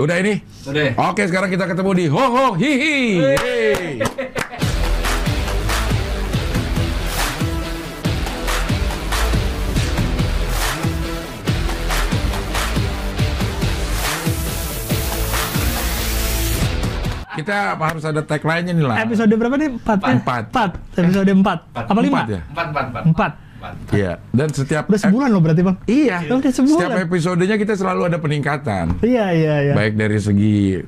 Udah ini? Udah. Oke, sekarang kita ketemu di Ho Ho Hi Hi. Kita harus ada tagline-nya nih lah. Episode berapa nih? 4 4. Ya? Episode 4. 4. Apa 5? 4 ya? 4 4 4. 4. Mantap. Iya. Dan setiap udah sebulan loh berarti bang. Iya. Udah sebulan. Setiap episodenya kita selalu ada peningkatan. Iya iya iya. Baik dari segi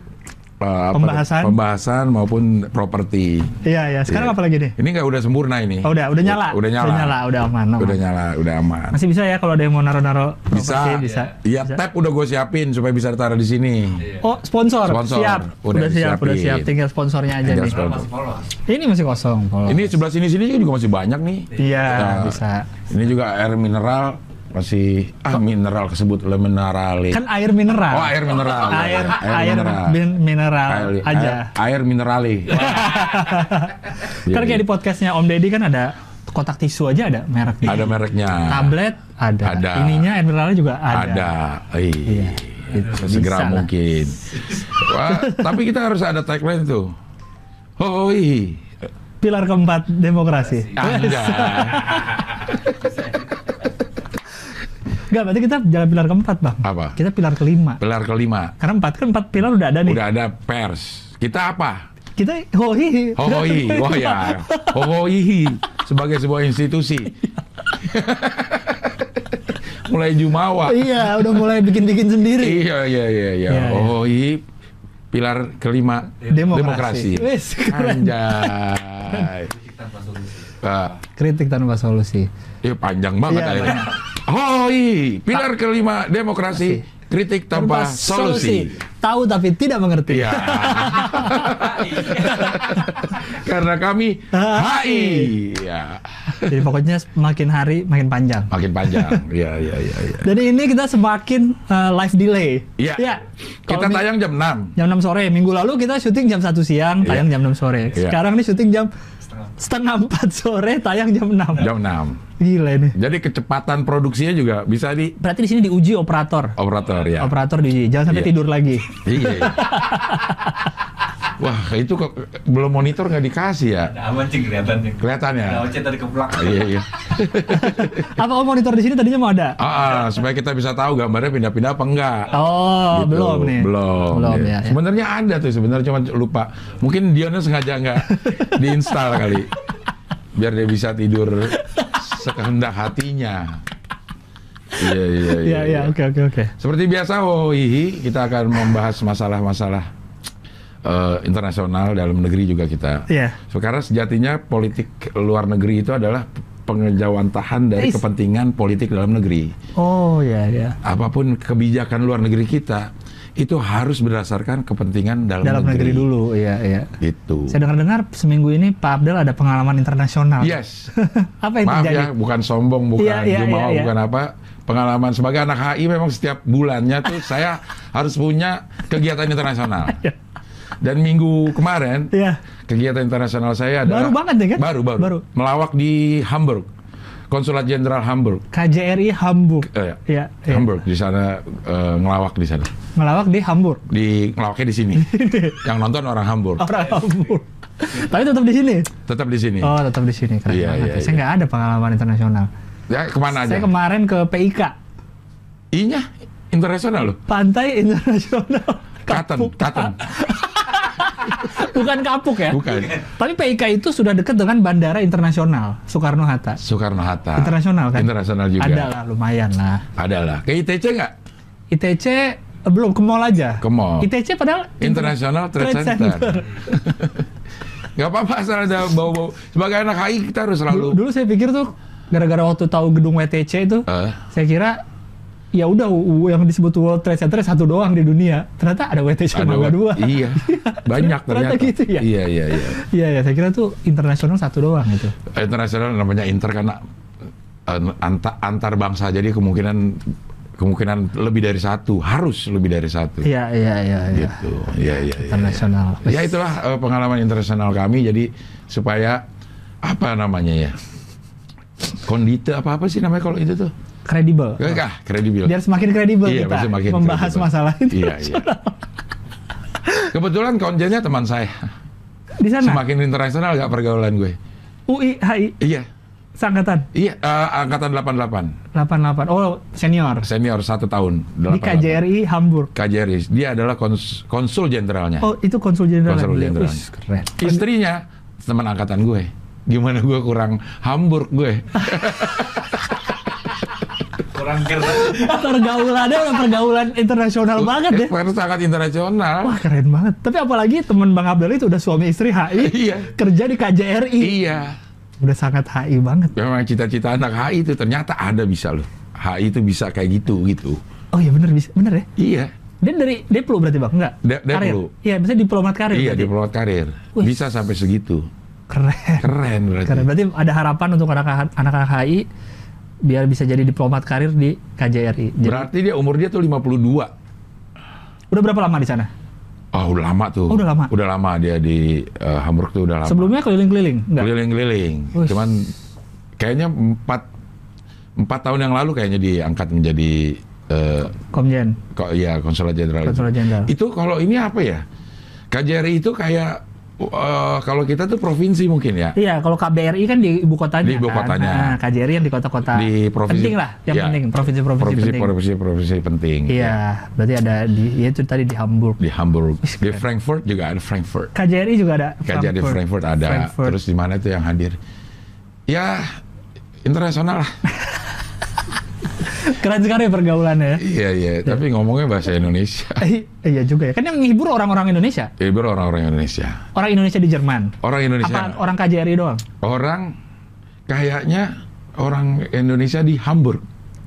apa- Pembahasan. pembahasan maupun properti. Iya iya. Sekarang Iya. apa lagi nih? Ini nggak udah sempurna ini. Oh, udah udah nyala. Udah nyala. Udah nyala. Udah aman. aman. Udah nyala, udah aman. Masih bisa ya kalau ada yang mau naro-naro Bisa. properti, bisa. Iya, tab udah gue siapin supaya bisa taruh di sini. Oh sponsor. Sponsor. Siap. Udah Udah, siap. Udah siap. Tinggal sponsornya aja Tinggal nih. sponsor. Ini masih kosong. Polos. Ini sebelah sini sini juga masih banyak nih. Iya Nah, bisa. Ini juga air mineral masih ah mineral kesebut le minerale. Kan air mineral. Oh, air mineral. Air air, mineral. bin- mineral Air, aja. air, air minerale. Iya, kan kayak di podcastnya Om Deddy kan ada kotak tisu aja ada mereknya. Ada mereknya. Tablet ada. Ada. Ininya air mineralnya juga ada. Ada. Iya. Iya. Itu Segera bisa lah. mungkin. Wah, tapi kita harus ada tagline tuh. Hoi. Pilar keempat demokrasi. Anda. Enggak, berarti kita jalan pilar keempat, Bang. Apa? Kita pilar kelima. Pilar kelima. Karena empat kan empat pilar udah ada nih. Udah ada pers. Kita apa? Kita hoi. Hoi. Oh ya. Hoi. Sebagai sebuah institusi. Mulai jumawa. iya, udah mulai bikin-bikin sendiri. Iya, iya, iya, iya. Hoi. Pilar kelima. Demokrasi. Wes, keren. Anjay. Tanpa solusi. Kritik tanpa solusi. Iya panjang banget Iya, akhirnya. Hoi, pilar kelima demokrasi, kritik tanpa solusi. Tahu tapi tidak mengerti. Iya. Karena kami HI. Ya. Jadi pokoknya makin hari makin panjang. Makin panjang. Iya, iya, iya, iya. Dan ini kita semakin uh, live delay. Iya. Iya. Kita tayang jam 6. jam 6 sore. Minggu lalu kita syuting jam 1 siang, tayang jam 6 sore. Iya. Sekarang ini syuting jam Setengah. 4 sore, tayang jam 6. Jam 6. Gila ini. Jadi kecepatan produksinya juga bisa di Berarti di sini diuji operator. operator ya. Operator diuji, jangan sampai Iya. tidur lagi. Iya. Wah, itu kok belum monitor nggak dikasih ya? Ada aman cing kelihatannya. Kelihatannya. Ada ocet tadi ke belakang. Iya, iya. Apa oh, monitor di sini tadinya mau ada? Ah, ah, supaya kita bisa tahu gambarnya pindah-pindah apa enggak. Oh, Gitu. belum nih. Belum. Belum ya. ya. ya. Sebenarnya ada tuh, sebenarnya cuma lupa. Mungkin Dionnya sengaja nggak diinstal kali. Biar dia bisa tidur sekehendak hatinya. Iya, iya, iya. Iya, iya, oke oke oke. Seperti biasa, Wohihi, kita akan membahas masalah-masalah eh, internasional dalam negeri juga kita. Iya. Sekarang sejatinya politik luar negeri itu adalah pengejawantahan dari Is. kepentingan politik dalam negeri. Oh, iya iya. Apa pun kebijakan luar negeri kita itu harus berdasarkan kepentingan dalam, Dalam negeri dulu, iya iya. Itu. Saya dengar-dengar seminggu ini Pak Abdel ada pengalaman internasional. Yes. Apa yang Maaf terjadi? ya, bukan sombong, bukan Iya, iya, jumawa, iya, iya. bukan apa. Pengalaman sebagai anak HI memang setiap bulannya tuh saya harus punya kegiatan internasional. Dan minggu kemarin Iya. kegiatan internasional saya adalah Baru banget ya kan? Baru, baru. Baru. Melawak di Hamburg. Konsulat Jenderal Hamburg. KJRI Hamburg. Eh, Iya, iya. Hamburg di sana eh, ngelawak di sana. Ngelawak di Hamburg. Di ngelawaknya di sini. Yang nonton orang Hamburg. Orang Hamburg. Tapi tetap di sini. Tetap di sini. Oh, tetap di sini. Keren Iya, iya, Saya iya. nggak ada pengalaman internasional. Ya ke mana aja? Saya kemarin ke PIK, Inya internasional loh. Pantai Internasional. Katen. Katen. Bukan kapuk ya. Bukan. Tapi PIK itu sudah dekat dengan Bandara Internasional Soekarno Hatta. Soekarno Hatta. Internasional kan? Internasional juga. Ada lah, lumayan lah. Ada lah. Ke ITC nggak? ITC belum ke mall aja. Ke mall. ITC padahal International Trade, Trade Center. Center. Gak apa-apa asal ada bau-bau. Sebagai anak HI kita harus Dulu, selalu. dulu saya pikir tuh gara-gara waktu tahu gedung WTC itu, Eh, saya kira ya udah yang disebut World Trade Center satu doang di dunia. Ternyata ada WTC ada Mangga dua. Iya. Banyak Ternyata ternyata. gitu ya? Iya, iya, iya. Iya ya, saya kira tuh internasional satu doang itu. Internasional namanya inter karena eh, anta- antar bangsa jadi kemungkinan kemungkinan lebih dari satu harus lebih dari satu Iya iya iya. iya. gitu ya ya ya, Internasional. ya itulah eh, pengalaman internasional kami jadi supaya apa namanya ya kondite apa apa sih namanya kalau itu tuh Kredibel. Enggak, kredibel Biar semakin kredibel Iya, kita semakin membahas kredibel. masalah Iya, iya. internasional. Kebetulan konjennya teman saya. Di sana Semakin internasional gak pergaulan gue. UI HI Iya, seangkatan iya, eh, angkatan 88. 88. Oh, senior. Senior satu tahun. Di 88. KJRI Hamburg. KJRI. Dia adalah kons- konsul jenderalnya. Oh, itu konsul jenderal. Konsul jenderal. Keren. Istrinya teman angkatan gue. Gimana gue kurang Hamburg gue. Kurang keren. Pergaulannya udah pergaulan internasional banget ya. Karena sangat internasional. Wah, keren banget. Tapi apalagi teman Bang Abdul itu udah suami istri HI, Iya. kerja di KJRI. Iya. Udah sangat HI banget. Memang cita-cita anak HI itu ternyata ada bisa loh. HI itu bisa kayak gitu gitu. Oh iya bener bisa, bener ya. Iya. Dia dari Deplu berarti bang, enggak? De-. Karir. Iya, bisa diplomat karir. iya berarti. diplomat karir. Wih. Bisa sampai segitu. Keren. Keren berarti. Keren. Berarti ada harapan untuk anak anak HI biar bisa jadi diplomat karir di KJRI. Jadi, Berarti dia umur dia tuh 52. udah berapa lama di sana? Oh, udah lama tuh. Oh, udah lama. Udah lama dia di eh, Hamburg tuh udah lama. Sebelumnya keliling-keliling, enggak? Keliling-keliling. Cuman kayaknya empat empat tahun yang lalu kayaknya diangkat menjadi eh, Komjen, kok ya konsulat jenderal. konsulat jenderal. Itu kalau ini apa ya? KJRI itu kayak eh, kalau kita tuh provinsi mungkin ya. Iya, kalau KBRI kan di ibu kotanya. Di ibu kan? kotanya. Nah, KJRI yang di kota-kota. Di provinsi Penting lah, yang ya, penting. Provinsi-provinsi Provinsi penting. provinsi provinsi penting. Iya, berarti ada di, ya itu tadi di Hamburg. Di Hamburg, di. Frankfurt juga ada Frankfurt. KJRI juga ada. KJRI di Frankfurt ada. Frankfurt. Terus di mana itu yang hadir? Ya internasional lah. Keren sekali pergaulannya ya. iya iya. Tapi ngomongnya bahasa Indonesia. Eh, iya juga ya. Kan yang menghibur orang-orang Indonesia. Ibu orang-orang Indonesia. Orang Indonesia di Jerman. Orang Indonesia. Apa orang KJRI doang? Orang kayaknya orang Indonesia di Hamburg.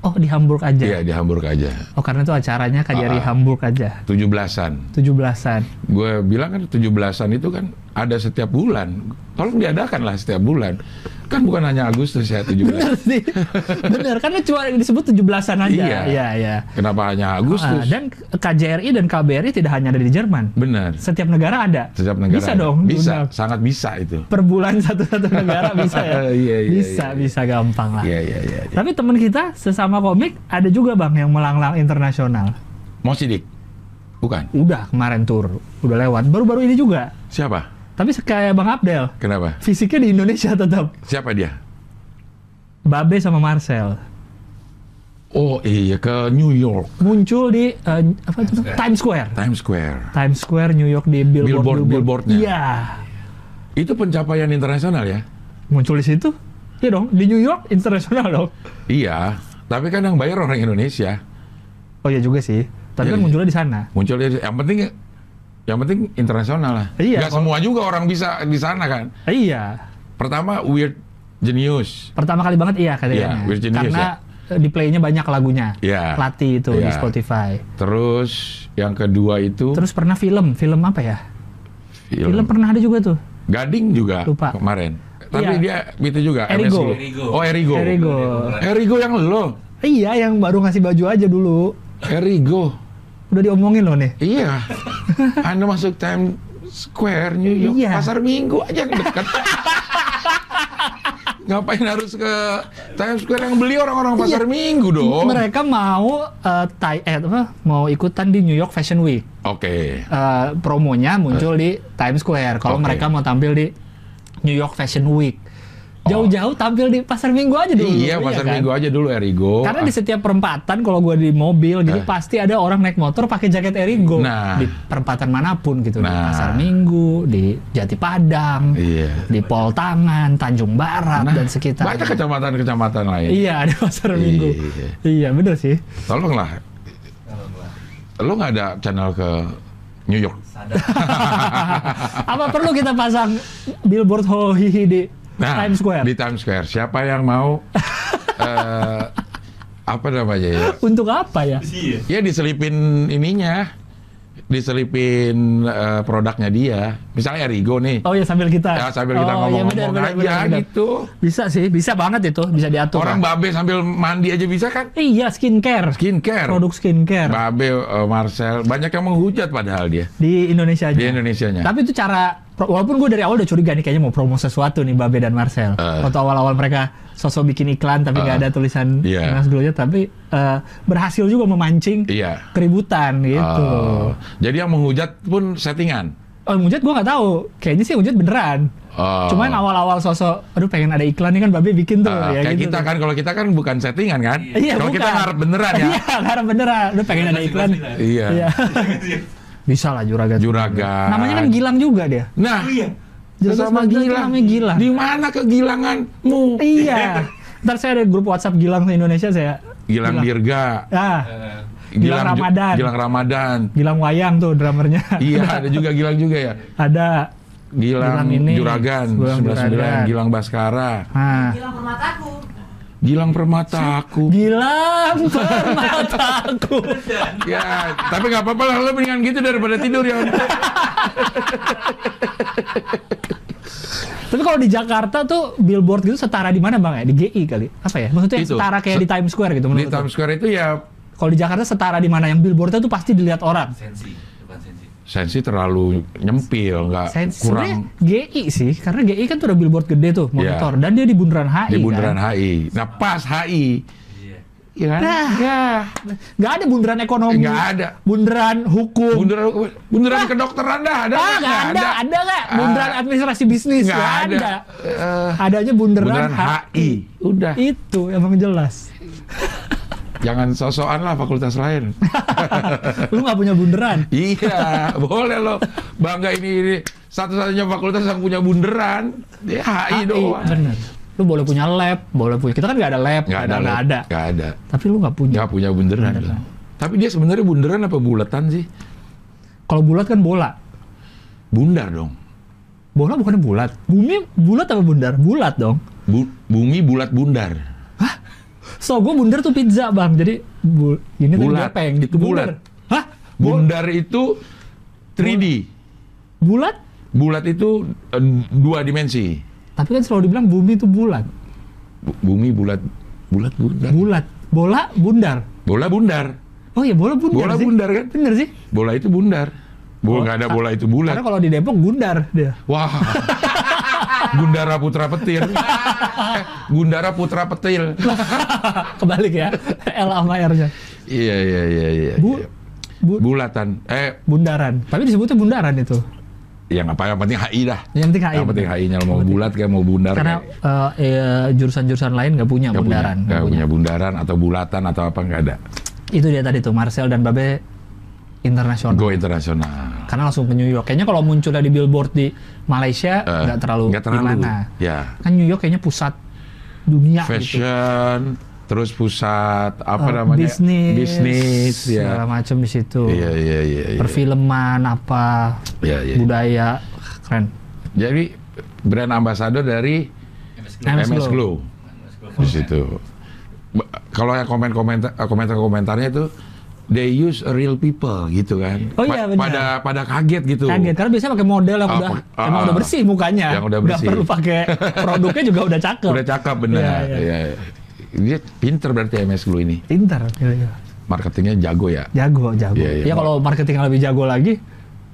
Oh, di Hamburg aja. Iya di Hamburg aja. Oh, karena itu acaranya KJRI Ah. Hamburg aja. 17-an. 17-an. Gue bilang kan 17-an itu kan ada setiap bulan. Tolong diadakan lah setiap bulan. Kan bukan hanya Agustus ya 17. Bener sih. Bener, karena cuma disebut 17-an aja. Iya. Iya, iya. Kenapa hanya Agustus? dan KJRI dan KBRI tidak hanya ada di Jerman. Benar. Setiap negara ada. Setiap negara. Bisa ada. dong. Bisa, diundang. sangat bisa itu. Per bulan satu-satu negara bisa ya. Iya, iya, bisa, iya. bisa gampang lah. Iya iya iya. iya. Tapi teman kita sesama komik ada juga bang yang melanglang internasional. Mau sidik? Bukan. Udah kemarin tur, udah lewat. Baru-baru ini juga. Siapa? Tapi kayak Bang Abdel, Kenapa? fisiknya di Indonesia tetap. Siapa dia? Babe sama Marcel Oh iya ke New York, muncul di eh, apa itu? Times Square. Times Square. Times Square New York di billboard Billboard- billboardnya. Iya. Itu pencapaian internasional ya? Muncul di situ. Iya dong, di New York internasional dong. Iya. Tapi kan yang bayar orang Indonesia. Oh iya juga sih. Tapi Iya, kan iya. munculnya di sana. Muncul di- yang penting yang penting internasional lah. Iya, kalau- semua juga orang bisa di sana kan. Iya. Pertama Weird Genius. Pertama kali banget iya katanya. Iya, Virginius, Karena eh, di playnya banyak lagunya. Iya. Lati itu di Iya. Spotify. Terus yang kedua itu Terus pernah film, film apa ya? film, Film pernah ada juga tuh. Gading juga Lupa. kemarin. Tapi Iya. dia itu juga Erigo. Erigo. Oh Erigo. Erigo. Erigo yang lo. Iya, yang baru ngasih baju aja dulu. Erigo. Udah diomongin loh nih. Iya. Anda masuk Times Square New York Iya. pasar Minggu aja dekat. Ngapain harus ke Times Square yang beli orang-orang pasar Iya. Minggu dong? Mereka mau eh, tai- eh, apa? Mau ikutan di New York Fashion Week. Oke. Eh, promonya muncul di Times Square. Kalau Oke. mereka mau tampil di New York Fashion Week. Jauh-jauh tampil di pasar Minggu aja dulu. Iya, pasar kan? Minggu aja dulu Erigo. Karena di setiap perempatan kalau gua di mobil gitu Eh. pasti ada orang naik motor pakai jaket Erigo Nah. di perempatan mana pun gitu di Nah. pasar Minggu, di Jati Padang, Iya. di Pol Tangan, Tanjung Barat Nah, dan sekitar. Banyak kecamatan-kecamatan lain. Iya, ada pasar Minggu. Iya. Iya, bener sih. Tolonglah. Lo nggak ada channel ke New York? Apa perlu kita pasang billboard hohihi di Nah, Times Square? Di Times Square. Siapa yang mau eh, apa namanya ya? Untuk apa ya? Iya. Ya diselipin ininya, diselipin eh, produknya dia. Misalnya Erigo nih. Oh ya sambil kita. Ya sambil kita Oh, iya, ngomong-ngomong benar, aja benar, benar. gitu. Bisa sih, bisa banget itu, bisa diatur. Orang lah. babe sambil mandi aja bisa kan? Iya, skincare. Skincare. Produk skincare Babe, eh, Marcel, banyak yang menghujat padahal dia di Indonesia aja. di Indonesianya. Tapi itu cara walaupun gue dari awal udah curiga nih kayaknya mau promo sesuatu nih Babe dan Marcel. Eh. Waktu awal-awal mereka sosok bikin iklan tapi nggak Eh. ada tulisan Iya. Mas Glow-nya, tapi eh, berhasil juga memancing Iya. keributan gitu. Oh. Jadi yang menghujat pun settingan. Oh, Mujat gue nggak tahu. Kayaknya sih Mujat beneran. Oh. Cuman awal-awal sosok, aduh pengen ada iklan nih kan Babe bikin tuh. Ah, ya kayak gitu kita kan kalau kita kan bukan settingan kan. Iya, kalau kita ngarep beneran ya. Iya, ngarep beneran. Udah pengen ada iklan. iya. Iya. Bisa lah Juragan. Juragan. Namanya kan Gilang juga dia. Nah, Oh iya. Juragan sama Smackdown tuh Gilang. namanya Gilang. Di mana kegilanganmu? Iya. Ntar saya ada grup WhatsApp Gilang se-Indonesia saya. Gilang Dirga. Ah, Gilang Ju- Ramadan. Gilang Ramadan. Gilang Wayang tuh drummernya. iya, ada juga Gilang juga ya. ada. Gilang, Gilang ini, Juragan, Gilang 99, Juragan. Gilang Baskara. Nah. Bilang permataku. Gilang Permataku. Gilang permataku. ya, tapi nggak apa-apa lah, lo mendingan gitu daripada tidur ya. Tapi kalau di Jakarta tuh billboard gitu setara di mana bang ya? Di GI kali? Apa ya? Maksudnya Itu. setara kayak di Times Square gitu Di menurut lu? Times Square itu ya Kalau di Jakarta setara di mana? Yang billboardnya tuh pasti dilihat orang. sensi, bukan sensi. sensi terlalu nyempil, nggak kurang GI sih, karena GI kan tuh ada billboard gede tuh, monitor, dan dia di bundaran HI. di bundaran kan? HI. Nah pas HI. Ya kan? Nah. Ya, Nggak ada bundaran ekonomi. nggak ada. Bundaran hukum. Bundaran bundaran kedokteran dah ada ah, nggak? nggak ada, ada nggak? Ah. Bundaran administrasi bisnis Nggak nggak ada. ada. Eh, Adanya bundaran, bundaran HI. Udah. Itu emang jelas. Jangan sosokan lah fakultas lain. Lu nggak punya bundaran. iya, boleh loh. Bangga ini, ini satu-satunya fakultas yang punya bundaran. Dia HI doang. Bener. Lu boleh punya lab, boleh punya. Kita kan nggak ada lab, Nggak ada, nggak ada. Nggak ada. Tapi lu nggak punya. Nggak punya bundaran. Bundaran. Tapi dia sebenarnya bundaran apa bulatan sih? Kalau bulat kan bola. Bundar dong. Bola bukannya bulat. Bumi bulat apa bundar? Bulat dong. Bu- bumi bulat bundar. So gue bundar tuh pizza bang. Jadi bu, ini tadi Bulat. gepeng. Itu bulat. Hah? Bu- Bundar itu 3D. bulat? Bulat itu eh, dua dimensi. Tapi kan selalu dibilang bumi itu bulat. Bu- Bumi bulat bulat bundar. Bulat. Bola bundar. Bola bundar. Oh iya bola bundar Bola sih. bundar kan? Bener sih. Bola itu bundar. Bola nggak ada ka- bola itu bulat. Karena kalau di Depok bundar dia. Wah. Gundara Putra Petir. Eh, Gundara Putra Petil. Kebalik ya. L sama R-nya. Iya iya iya iya. Bu, iya. bu, Bulatan. Eh, bundaran. Tapi disebutnya bundaran itu. Yang apa yang penting HI dah. Yang penting HI. Yang penting HI-nya mau bulat kayak mau bundar. Karena eh, eh, jurusan-jurusan lain nggak punya bundaran. Nggak punya. punya bundaran atau bulatan atau apa nggak ada. Itu dia tadi tuh Marcel dan Babe internasional. Go internasional. Karena langsung ke New York. Kayaknya kalau munculnya di billboard di Malaysia Eh, nggak terlalu, nggak terlalu. gimana. Ya. Kan New York kayaknya pusat dunia gitu. Terus pusat apa Eh, namanya? bisnis, Bisnis, segala ya. macam di situ. Iya iya iya. iya. Perfilman apa, Iya iya. budaya, keren. Jadi brand ambassador dari MS MS MS Glow. Glow di situ. Kalau yang komen-komentar komentar-komentarnya itu they use real people gitu kan. Oh iya, benar. Pada pada kaget gitu. Kaget karena biasanya pakai model yang Ah, udah ah, emang ah. udah bersih mukanya. Yang udah Nggak bersih. perlu pakai produknya juga udah cakep. Udah cakep bener. Iya, iya. Iya. Dia pinter berarti MS Glow ini. Pintar. Iya, iya. Marketingnya jago ya. Jago, jago. Iya, iya. Ya kalau marketing lebih jago lagi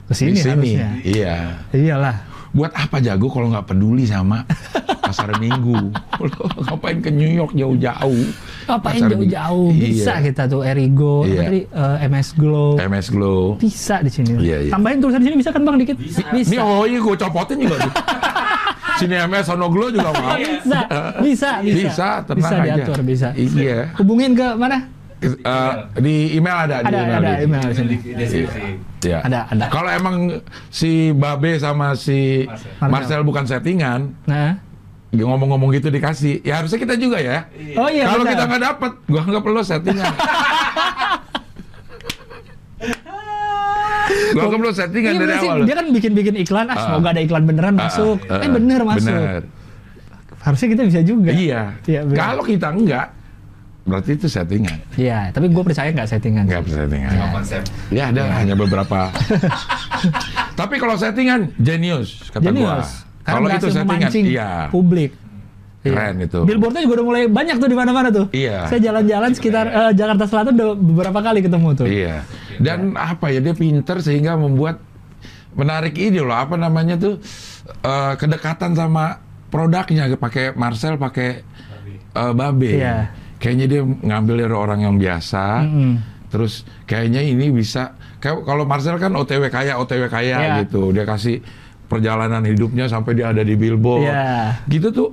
ke sini harusnya. Iya. Iyalah. Buat apa jago kalau nggak peduli sama pasar minggu? Ngapain ke New York jauh-jauh? Ngapain jauh-jauh? Bisa Iya. kita tuh Erigo, Iya. apa tadi eh, MS Glow. MS Glow. Bisa di sini. Iya, iya. Tambahin tulisan di sini bisa kan Bang dikit? Bisa. Ini oh iya gue copotin juga. Sini MS Sono Glow juga mau. Bisa, bisa, bisa. Bisa, tenang bisa aja. diatur, bisa. Iya. Hubungin ke mana? Eh, di email ada, di Ada, email. ada di- email di sini. Di deskripsi. Iya. Ada, ada. Kalau emang si Babe sama si Marcel. Marcel, bukan settingan, Nah. ngomong-ngomong gitu dikasih, ya harusnya kita juga ya. Oh iya, Kalau kita nggak dapet, gua nggak perlu settingan. gua nggak perlu settingan Iya, dari awal. Dia kan bikin-bikin iklan, ah, Ah. semoga ada iklan beneran Ah, masuk. ah, eh bener masuk. Bener. Harusnya kita bisa juga. Iya. Bener. Kalau kita enggak, berarti itu settingan. Iya, tapi gue percaya nggak settingan. Enggak settingan. Nggak konsep. Ya ada hanya beberapa. Tapi kalau settingan genius kata. Karena Kalau itu settingan, iya. publik. Keren Iya. itu. Billboardnya juga udah mulai banyak tuh di mana-mana tuh. Iya. Saya jalan-jalan sekitar eh, Jakarta Selatan udah beberapa kali ketemu tuh. Iya. Dan apa ya dia pinter sehingga membuat menarik ini loh apa namanya tuh eh, kedekatan sama produknya pakai Marcel pakai eh, Babe. Iya. Kayaknya dia ngambil dari orang yang biasa. Mm-mm. Terus kayaknya ini bisa kayak kalau Marcel kan OTW kaya OTW kaya Iya. gitu. Dia kasih perjalanan hidupnya sampai dia ada di Billboard. Iya. Gitu tuh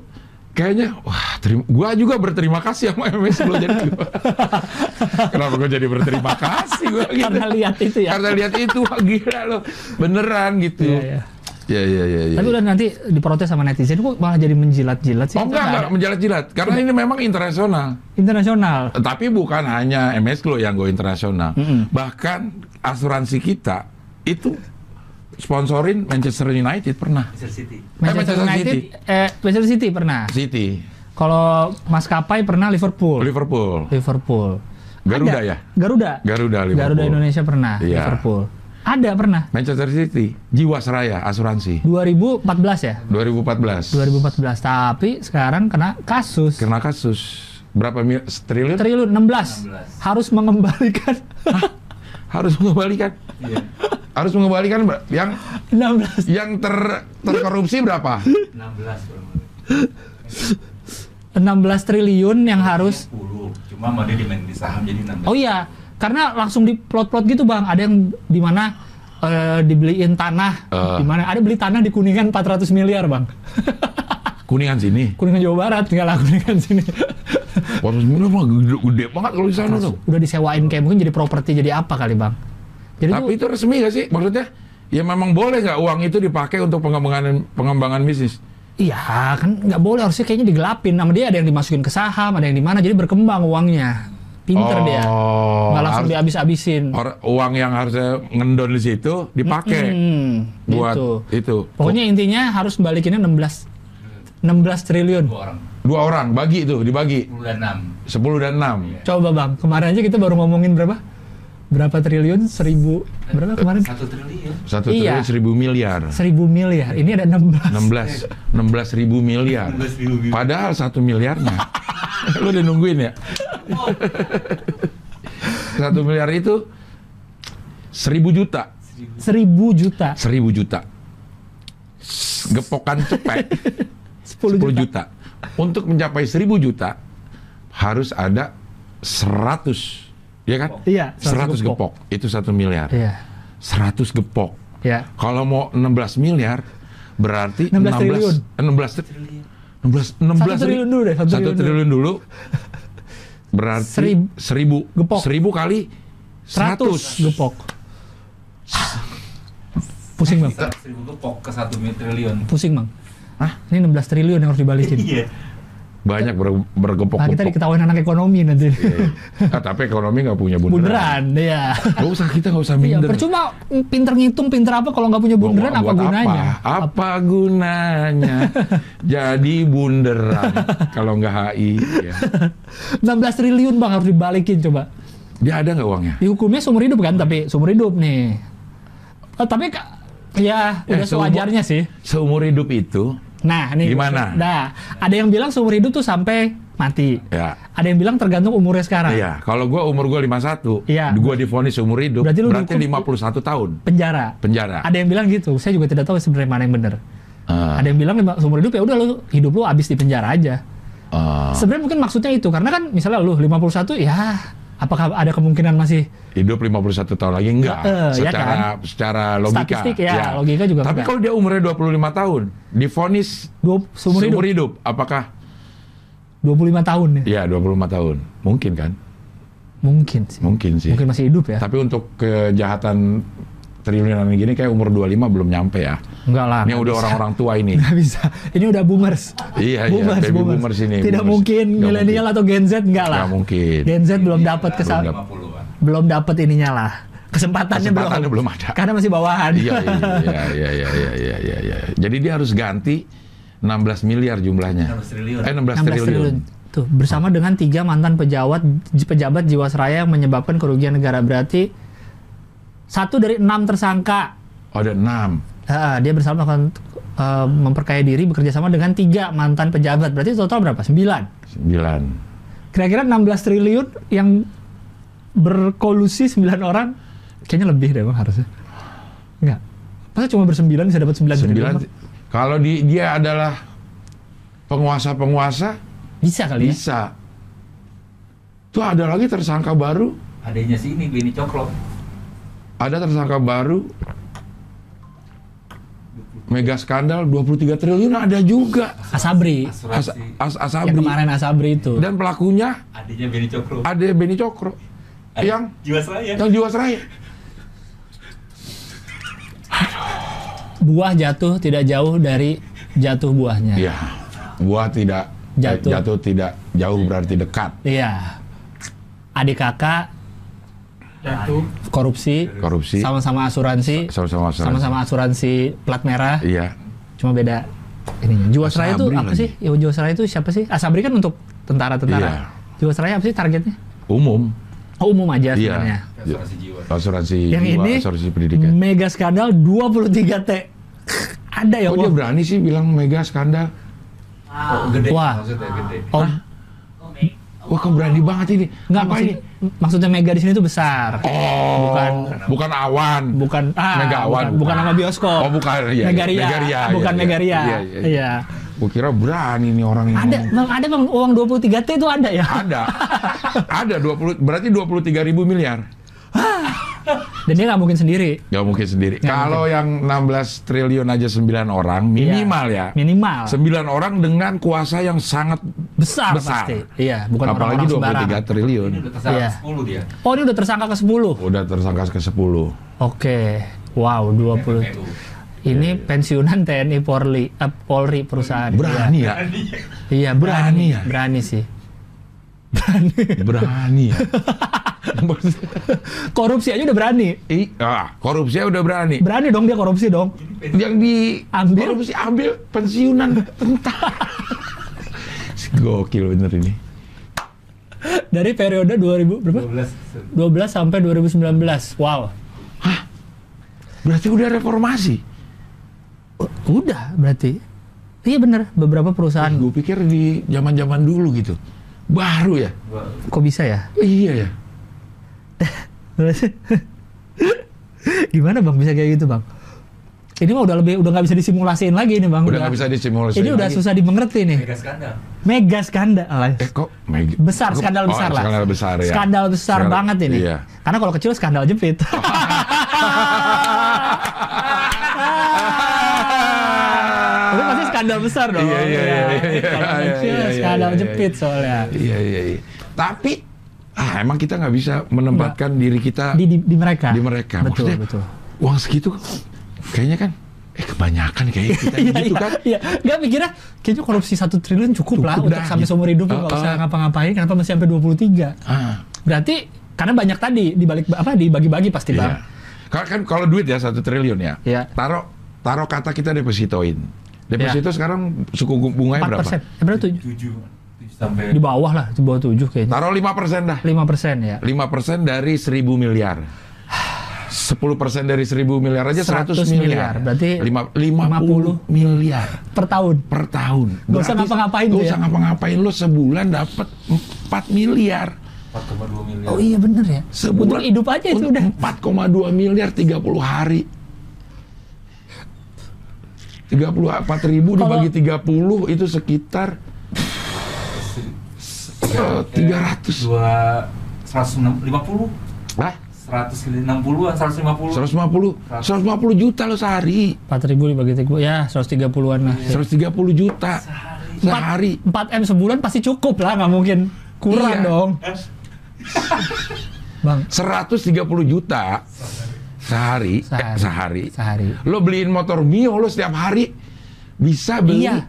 kayaknya wah terima, gua juga berterima kasih sama MS lo jadi kenapa gua jadi berterima kasih gua gitu. Karena lihat itu ya. Karena lihat itu wah gila loh beneran gitu. Iya, iya. Iya iya iya. iya. Tapi udah nanti diprotes sama netizen kok malah jadi menjilat-jilat sih. Oh enggak, nggak enggak menjilat-jilat. Karena ini memang internasional. Internasional. Tapi bukan hanya MS Glo yang go internasional. Mm-mm. Bahkan asuransi kita itu sponsorin Manchester United pernah. Manchester City. Manchester Manchester United, City. eh, Manchester City pernah. City, Kalau maskapai pernah Liverpool. Liverpool, Liverpool. Garuda Ada. ya? Garuda. Garuda Liverpool. Garuda Indonesia pernah. Iya. Liverpool. Ada pernah. Manchester City, Jiwasraya asuransi 2014 ya? 2014. 2014. Tapi sekarang kena kasus. Kena kasus berapa mil, triliun? Triliun 16. 16. Harus mengembalikan Harus mengembalikan. Iya. Harus mengembalikan yang 16. yang ter terkorupsi berapa? 16 kurang lebih. 16 triliun yang harus 10. Cuma mau dimain di saham jadi 16. Oh iya, karena langsung diplot-plot gitu bang. Ada yang di mana eh, dibeliin tanah, Eh. di mana ada beli tanah di Kuningan 400 miliar bang. Kuningan sini. Kuningan Jawa Barat, tinggal lah Kuningan sini. Waduh, miliar mah gede, gede banget kalau di sana tuh. Udah disewain kayak mungkin jadi properti jadi apa kali bang? Jadi Tapi tuh, itu resmi gak sih? Maksudnya, ya memang boleh nggak uang itu dipakai untuk pengembangan pengembangan bisnis? iya kan nggak boleh harusnya kayaknya digelapin. Nama dia ada yang dimasukin ke saham, ada yang di mana, jadi berkembang uangnya. Pinter dia, Oh, nggak langsung harus- dihabis-habisin. or- uang yang harusnya ngendon di situ dipakai Hmm, buat gitu. itu. Pokoknya intinya harus balikinnya 16 16 triliun. Dua orang. Dua orang bagi itu dibagi 10 dan 6. 10 dan 6. Coba bang, kemarin aja kita baru ngomongin berapa? Berapa triliun? Seribu berapa kemarin? Satu triliun. Satu Iya. triliun seribu miliar. Seribu miliar. Ini ada 16. 16 16 ribu miliar. 16 ribu miliar. Padahal satu miliarnya. Lu udah nungguin ya? satu miliar itu seribu juta. Seribu juta. Seribu juta. Gepokan cepet. 10 10 juta. juta. Untuk mencapai 1000 juta harus ada 100 ya kan? Iya, 100 gepok. Itu satu miliar. Iya. 100 gepok. Ya. Kalau mau 16 miliar berarti 16 triliun. 16 Triliun. 16 16 Satu triliun dulu deh, satu Satu triliun triliun dulu. Berarti Seribu. 1000 Gepok. 1000 kali 100 100 gepok. Pusing bang. Bisa seribu gepok ke satu triliun. Pusing bang. Hah? Ini 16 triliun yang harus dibalikin. Iya. Banyak ber, bergepok Nah, kita diketawain anak ekonomi nanti. Ah, tapi ekonomi nggak punya bunderan. Bunderan, ya. Gak usah kita nggak usah Iya, minder. percuma pinter ngitung, pinter apa kalau nggak punya bunderan apa gunanya? Apa, apa gunanya jadi bunderan kalau nggak HI? Ya. 16 triliun bang harus dibalikin coba. Dia ada nggak uangnya? Dihukumnya seumur hidup kan, tapi seumur hidup nih. Eh, tapi ya Ya, udah seumur- sewajarnya sih. Seumur hidup itu, Nah, nih. Gimana? Nah, ada yang bilang seumur hidup tuh sampai mati. ya. Ada yang bilang tergantung umurnya sekarang. Iya, kalau gua umur gua 51, Iya. gua divonis seumur hidup, Berarti berarti, lu dihukum- 51 tahun Penjara. penjara. Ada yang bilang gitu. Saya juga tidak tahu sebenarnya mana yang benar. Ah, Ada yang bilang lima- seumur hidup ya udah lu hidup lu habis di penjara aja. ah. Sebenarnya mungkin maksudnya itu karena kan misalnya lu 51 ya apakah ada kemungkinan masih hidup 51 tahun lagi enggak Eh, ya secara secara logika. Statistik ya, logika juga Tapi enggak. kalau dia umurnya 25 tahun, divonis dua, seumur hidup seumur hidup, apakah 25 tahun ya? ya 25 tahun? Mungkin kan? Mungkin sih. Mungkin sih. Mungkin masih hidup ya? Tapi untuk kejahatan triliunan gini kayak umur 25 belum nyampe ya. Enggak lah. Ini udah orang-orang tua ini. Enggak bisa. Ini udah boomers. Iya, iya boomers, iya. Baby boomers. boomers ini. Tidak boomers. mungkin milenial atau Gen Z enggak lah. Enggak mungkin. Gen Z belum dapat kesal. Belum dapat ininya lah. Kesempatannya, Kesempatannya belum. belum ada. Karena masih bawahan. Iya, iya, iya, iya, iya, iya, iya. iya, iya. Jadi dia harus ganti 16 miliar jumlahnya. 16 triliun. Eh 16, 16 triliun. triliun. Tuh, bersama dengan tiga mantan pejabat pejabat Jiwasraya yang menyebabkan kerugian negara berarti satu dari enam tersangka. Oh, ada 6. Ah, dia bersama melakukan eh, memperkaya diri bekerja sama dengan tiga mantan pejabat. Berarti total berapa? Sembilan. 9. Kira-kira 16 triliun yang berkolusi 9 orang kayaknya lebih deh bang harusnya. Enggak. Masa cuma bersembilan bisa dapat sembilan Sembilan. triliun? Kalau di, dia adalah penguasa-penguasa, Bisa kali ya? bisa. Tuh ada lagi tersangka baru, Adanya si ini Beni Cokro. Ada tersangka baru, mega skandal 23 triliun ada juga. Asabri. As, as, Yang Asabri. kemarin Asabri itu. Dan pelakunya Adanya Beni Cokro. ada Beni Cokro yang Jiwasraya. yang Jiwasraya. Buah jatuh tidak jauh dari jatuh buahnya. Iya. Buah tidak Jatuh. eh, jatuh tidak jauh berarti dekat. Iya. Adik kakak Jatuh. korupsi, Korupsi sama-sama asuransi, sama-sama asuransi. sama-sama asuransi plat merah, Iya. cuma beda ininya. Jiwasraya itu Asabri apa lagi. sih? Ya Jiwasraya itu siapa sih? Asabri kan untuk tentara-tentara. Iya. Jiwasraya apa sih targetnya? Umum. Oh, umum aja Iya. sebenarnya. Asuransi jiwa. Asuransi Yang jiwa, ini asuransi pendidikan. mega skandal 23 T. Ada ya Kok dia berani sih bilang mega skandal? Oh, gede Wah. maksudnya gede. Oh, Wah, kok berani banget ini? enggak Apa maksud, ini? maksudnya mega di sini tuh besar. Oh, Bukan bukan awan. bukan ah, Mega awan, bukan, bukan nama bioskop. Oh, bukan. Iya, Megaria, Megaria, bukan iya, Megaria. iya, iya, iya. Iya. Gua kira berani nih orang ini. Ada, bang, ada bang uang 23 T itu ada ya. Ada. Ada 20 berarti 23 ribu miliar. Dan dia nggak mungkin sendiri. Gak mungkin sendiri. Nggak Kalau yang 16 triliun aja 9 orang minimal ya. Iya, Minimal. 9 orang dengan kuasa yang sangat Besar, besar. pasti. Iya, bukan apalagi orang-orang 23 sembarangan. triliun. Ini udah tersangka Iya. 10 dia. Oh, ini udah tersangka ke 10. Udah tersangka ke 10. Oke. Wow, 20. PPU. Ini pensiunan TNI Polri, eh, Polri perusahaan. Berani ya? Iya, Berani berani. ya? Berani sih. Berani. Berani ya? Korupsi aja udah berani. Ih, ah, korupsinya udah berani. Berani dong dia korupsi dong. Yang di Ambil. korupsi ambil pensiunan tentara. Gokil bener ini. Dari periode 2000 berapa? 12. 12 sampai 2019. Wow. Berarti udah reformasi. U- Udah berarti. Iya bener, beberapa perusahaan. Gue pikir di zaman-zaman dulu gitu. Baru ya? Kok bisa ya? Iya ya. Gimana bang bisa kayak gitu bang? Ini mah udah lebih udah nggak bisa disimulasiin lagi ini bang. Udah nggak bisa disimulasi. Ini udah lagi. susah dimengerti nih. Mega skandal. Mega skandal. Eh kok Meg- Besar, kok- skandal oh, besar lah. Skandal besar ya. Skandal besar Skandal- banget ini. Iya. Karena kalau kecil skandal jepit. Itu pasti skandal besar dong. Iya, iya, iya, iya, Kalau iya, kecil skandal iya, jepit soalnya. Iya iya iya. Tapi ah emang kita nggak bisa menempatkan diri kita Di, di, di mereka. di mereka. Betul, Maksudnya, betul. Uang segitu kayaknya kan eh kebanyakan kayak kita gitu kan. iya. Nggak mikirnya, kayaknya korupsi satu triliun cukup, lah untuk sampai gitu. seumur hidup lu nggak Uh, usah uh. ngapa-ngapain. Kenapa masih sampai 23? Ah, Berarti karena banyak tadi dibalik apa dibagi-bagi pasti bang. kan kalau duit ya satu triliun ya. Iya. Taruh taruh kata kita depositoin. Deposito sekarang suku bunganya Empat berapa? persen. Eh, berapa tujuh? 7 sampai Di bawah lah, di bawah tujuh kayaknya. Taruh 5% dah. Lima persen ya. 5% dari 1000 miliar. 10% dari 1000 miliar aja 100, 100 miliar. miliar. Berarti Lima- 50 miliar Per tahun. per tahun. Nggak usah ngapa-ngapain nggak tuh ya. usah ngapa-ngapain lo sebulan dapat 4 miliar. 4,2 miliar. Oh iya bener ya. Sebulan Untuk hidup aja itu udah. 4,2 miliar 30 hari. 34 ribu Kalau- dibagi 30 itu sekitar eh, 300. Dua 150 Hah? 160-an, 150. 150 150 juta lo sehari. Empat ribu dibagi tiga, ya 130-an lah. 130 juta sehari. 4 M sebulan pasti cukup lah, nggak mungkin kurang Iya. dong. Bang, 130 juta sehari, Sehari. Eh, sehari. sehari. Lo beliin motor Mio lo setiap hari bisa beli Iya.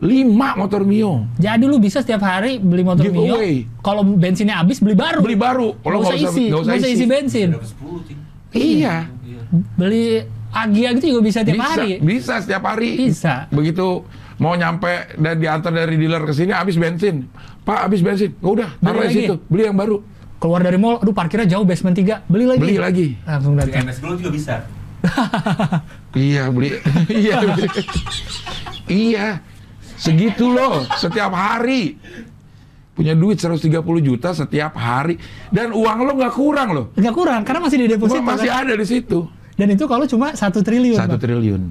5 motor Mio. Jadi lu bisa setiap hari beli motor Mio. Giveaway. Kalau bensinnya habis beli baru. Beli baru. Nggak usah isi, nggak nggak usah isi bensin. Dapat 10, Cing. Iya. Iya. Beli Agia gitu juga bisa tiap bisa, hari. bisa setiap hari. Bisa. Begitu mau nyampe dan diantar dari dealer ke sini habis bensin. Pak habis bensin. Nggak udah, taruh di lagi. situ. Beli yang baru. Keluar dari mall, aduh parkirnya jauh basement 3, beli lagi. Beli lagi. Langsung Di datang. MS Glow juga bisa. Iya, beli. iya. beli. iya. Segitu loh setiap hari. Punya duit 130 juta setiap hari dan uang lo nggak kurang loh. Nggak kurang, karena masih di deposito. Masih kan? ada di situ. Dan itu kalau cuma satu triliun. Satu Bang. triliun.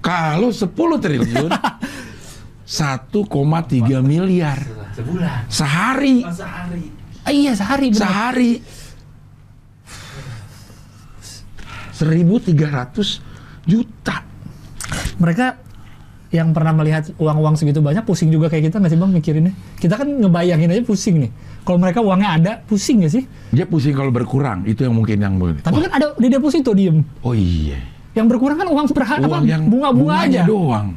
Kalau 10 triliun, 1,3 miliar Sebulan. sehari. Oh, sehari. Ah, iya sehari. benar. Sehari. 1.300 juta. Mereka yang pernah melihat uang-uang segitu banyak pusing juga kayak kita nggak sih bang mikirinnya? Kita kan ngebayangin aja pusing nih. Kalau mereka uangnya ada, pusing nggak sih? Dia pusing kalau berkurang, itu yang mungkin yang boleh. Tapi kan ada di deposito diem. Oh iya. Yang berkurang kan uang berha- apa, Uang yang bunga-bunga aja. doang.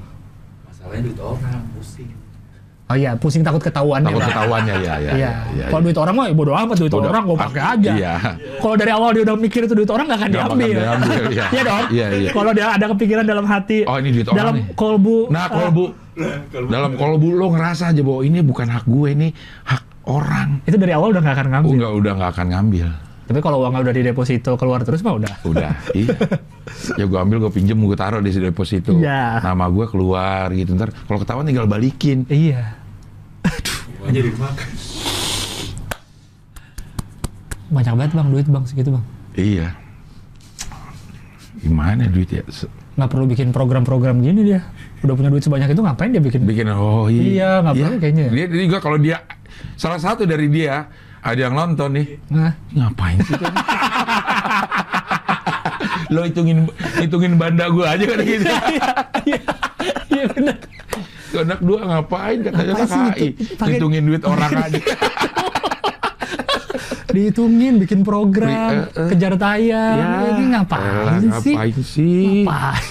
Masalahnya duit orang pusing. Oh iya, pusing takut ketahuan Takut Bang. ketahuannya ya, ya. Iya. ya, Kalau ya. duit orang mah ya bodo amat duit Bodo- orang gue pakai aja. Iya. Kalau dari awal dia udah mikir itu duit orang nggak akan diambil. diambil, iya. Iya dong. Iya, iya. Kalau dia ada kepikiran dalam hati. Oh, ini duit orang dalam nih. kolbu. Nah, eh, kalau Bu dalam kolbu lo ngerasa aja bahwa ini bukan hak gue, ini hak orang. itu dari awal udah nggak akan ngambil. enggak udah nggak akan ngambil. Tapi kalau uangnya udah di deposito keluar terus mah udah. Udah, iya. Ya gue ambil, gue pinjem, gue taruh di deposito. Iya. Nama gue keluar gitu. Ntar kalau ketahuan tinggal balikin. Iya. Semuanya dimakan. Banyak banget bang duit bang segitu bang. Iya. Gimana duit ya? Nggak perlu bikin program-program gini dia. Udah punya duit sebanyak itu ngapain dia bikin? Bikin oh iya. Iya, nggak perlu kayaknya. Dia, dia juga kalau dia salah satu dari dia ada yang nonton nih. Nah, Ngapain sih? Lo hitungin hitungin banda gue aja kan gitu. iya benar. Anak dua ngapain katanya Ngapain sih KI. itu? Pakai- Hitungin duit orang aja. Dihitungin bikin program, Eh, eh. kejar tayang. ini ngapain elah, sih? Ngapain sih? Ngapain?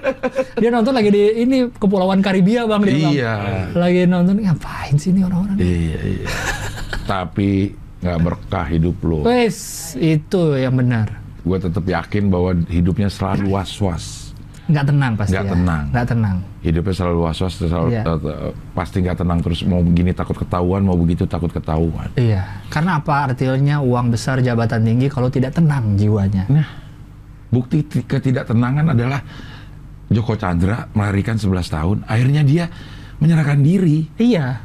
dia nonton lagi di ini Kepulauan Karibia bang dia. Iya. Lagi nonton ngapain sih ini orang-orang? Iya, iya. Tapi nggak berkah hidup lo. Wes itu yang benar. Gue tetap yakin bahwa hidupnya selalu was-was. Nggak tenang pasti. Nggak ya. tenang. Nggak tenang. Hidupnya selalu was-was, selalu Iya. eh, pasti nggak tenang terus. Mau begini takut ketahuan, mau begitu takut ketahuan. Iya. Karena apa artinya uang besar jabatan tinggi kalau tidak tenang jiwanya? Nah, bukti ti- ketidaktenangan adalah Joko Chandra melarikan 11 tahun. Akhirnya dia menyerahkan diri. Iya.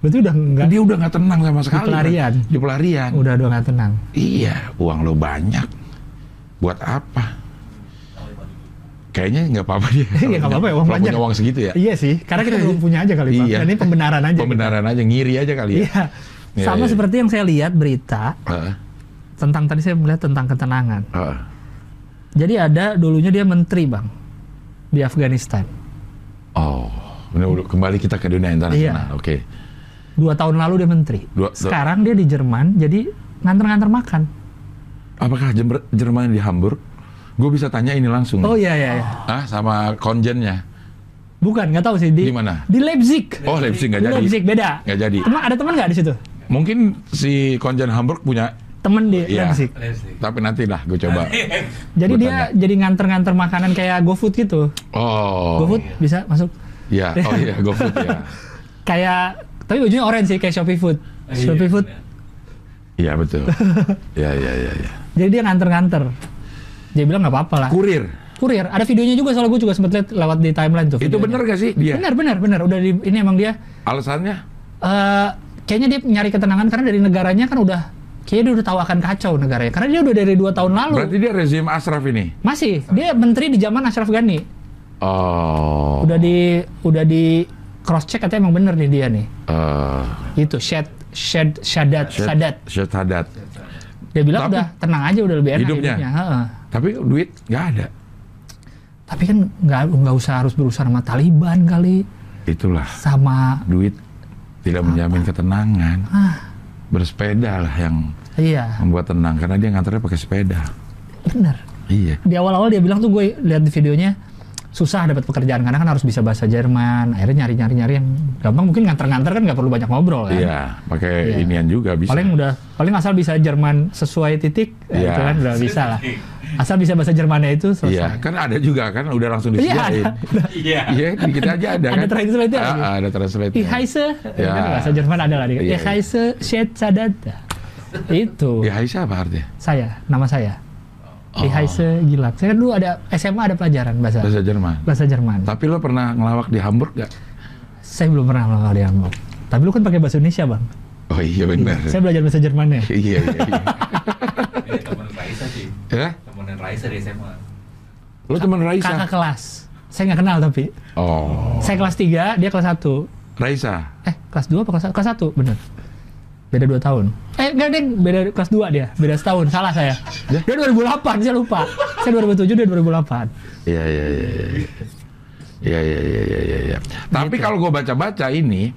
Berarti udah nggak Dia udah nggak tenang sama sekali. pelarian. Di pelarian. udah udah nggak tenang. Iya, uang lo banyak. Buat apa? Kayaknya nggak apa-apa dia. Iya, nggak apa-apa ya, uang Kalau banyak. punya uang segitu ya. Iya sih, karena kita belum punya aja kali Bang. Iya. Dan ini pembenaran aja. Pembenaran aja, ngiri aja kali ya. Iya. Iya, Sama iya. seperti yang saya lihat berita Heeh, tentang tadi saya melihat tentang ketenangan. heeh. Jadi ada dulunya dia menteri bang di Afghanistan. Oh, ini udah kembali kita ke dunia internasional. Iya. Oke. Dua tahun lalu dia menteri. Dua- Sekarang dia di Jerman jadi nganter-nganter makan. Apakah Jerman di Hamburg? Gue bisa tanya ini langsung. Oh iya iya. iya. Ah, sama konjennya. Bukan nggak tahu sih di Di mana? Di Leipzig. Oh, Leipzig nggak Di jadi. Leipzig beda. Nggak jadi. Teman ada teman nggak di situ? Mungkin si konjen Hamburg punya, Temen di Iya. Leipzig. tapi nanti lah gue coba. Jadi Gua dia jadi nganter-nganter makanan kayak GoFood gitu. Oh, GoFood bisa masuk. ya, oh iya, GoFood ya. Kayak tapi bajunya orange sih kayak Shopee Food. Iya, Shopee Food. Iya betul. Ya, ya, ya, ya. Jadi dia nganter-nganter. Dia bilang nggak apa-apa lah. Kurir. Kurir. Ada videonya juga soalnya gue juga sempet lihat lewat di timeline tuh. Itu benar gak sih dia? Benar, benar, benar. Udah di, ini emang dia Alasannya? eh kayaknya dia nyari ketenangan karena dari negaranya kan udah kayaknya dia udah tahu akan kacau negaranya. Karena dia udah dari dua tahun lalu. Berarti dia rezim Ashraf ini? Masih, dia menteri di zaman Ashraf Ghani. Oh. Udah di udah di cross check katanya emang bener nih dia nih. eh, Itu Syed Syed Sadat Syed- Sadat. Syed Sadat. Dia bilang Tapi- udah tenang aja udah lebih enak Hidupnya? hidupnya. heeh. Tapi duit nggak ada. Tapi kan nggak nggak usah harus berusaha sama Taliban kali, Itulah sama duit tidak menjamin ketenangan. ah Bersepeda lah yang iya membuat tenang karena dia nganternya pakai sepeda. bener. Iya. Di awal-awal dia bilang tuh gue lihat di videonya susah dapat pekerjaan karena kan harus bisa bahasa Jerman. Akhirnya nyari-nyari-nyari yang gampang mungkin nganter-nganter kan nggak perlu banyak ngobrol kan. Iya, pakai Iya. inian juga bisa. Paling udah paling asal bisa Jerman sesuai titik ya Iya. itu kan udah bisa lah. Asal bisa bahasa Jermannya itu selesai. Iya, kan ada juga kan udah langsung Iya, disediain. ada. Iya. Iya, kita aja ada Ada kan. Ah, lagi. ah, ada translate. Ich heiße, Ya. kan bahasa Jerman ada lah. Iya, heiße Syed Sadat. Itu Ya Aisyah apa artinya? saya, nama saya. Oh. Ich heiße Gilak. Saya kan dulu ada SMA ada pelajaran bahasa Bahasa Jerman. bahasa Jerman. Tapi lo pernah ngelawak di Hamburg gak? Saya belum pernah melakukan di Hamburg. Tapi lu kan pakai bahasa Indonesia, Bang. Oh iya benar. Saya belajar bahasa Jermannya. Iya iya iya. Teman saya Raisa sih. Ya? Temenan Raisa di SMA. Lo teman Raisa? Kakak kelas. Saya nggak kenal tapi. Oh, Saya kelas 3, dia kelas 1. Raisa. Eh, kelas 2 apa kelas 1? Kelas 1, bener. Beda 2 tahun. Eh, enggak, Deng. Beda kelas 2 dia. Beda setahun. Salah saya. Ya? Dia 2008, saya lupa. Saya 2007, dia 2008. Iya, iya, iya, iya. Iya, iya, iya, iya, iya, iya. Tapi Gitu. kalau gue baca-baca ini,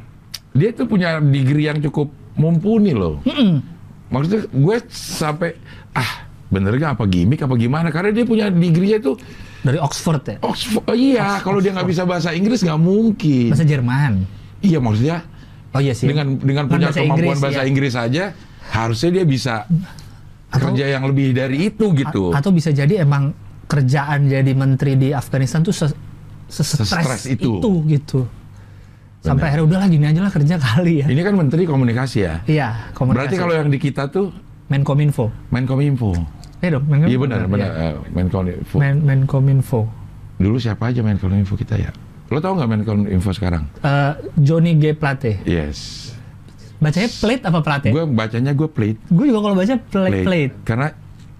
dia tuh punya degree yang cukup mumpuni loh. Mm-mm. Maksudnya gue sampai, ah bener gak apa gimmick apa gimana? Karena dia punya degree-nya tuh Dari Oxford ya. Oxford. oh iya, kalau dia nggak bisa bahasa Inggris nggak mungkin. Bahasa Jerman. Iya maksudnya Oh iya sih. dengan dengan punya bahasa kemampuan Inggris, bahasa ya. Inggris saja, harusnya dia bisa Atau- kerja yang lebih dari itu gitu. A- Atau bisa jadi emang kerjaan jadi menteri di Afghanistan tuh Sestres sestres itu. itu. gitu. Sampai akhirnya udahlah gini aja lah kerja kali ya. Ini kan Menteri Komunikasi ya. Iya, komunikasi. Berarti kalau yang di kita tuh Menkominfo. Menkominfo. Iya dong, Menkominfo. Iya benar, benar. Iya. eh, Menkominfo. Men Menkominfo. Dulu siapa aja Menkominfo kita ya? Lo tau nggak Menkominfo sekarang? Eh, Johnny G. Plate. Yes. Bacanya plate apa plate? Gue bacanya gue plate. Gue juga kalau baca plate plate. Karena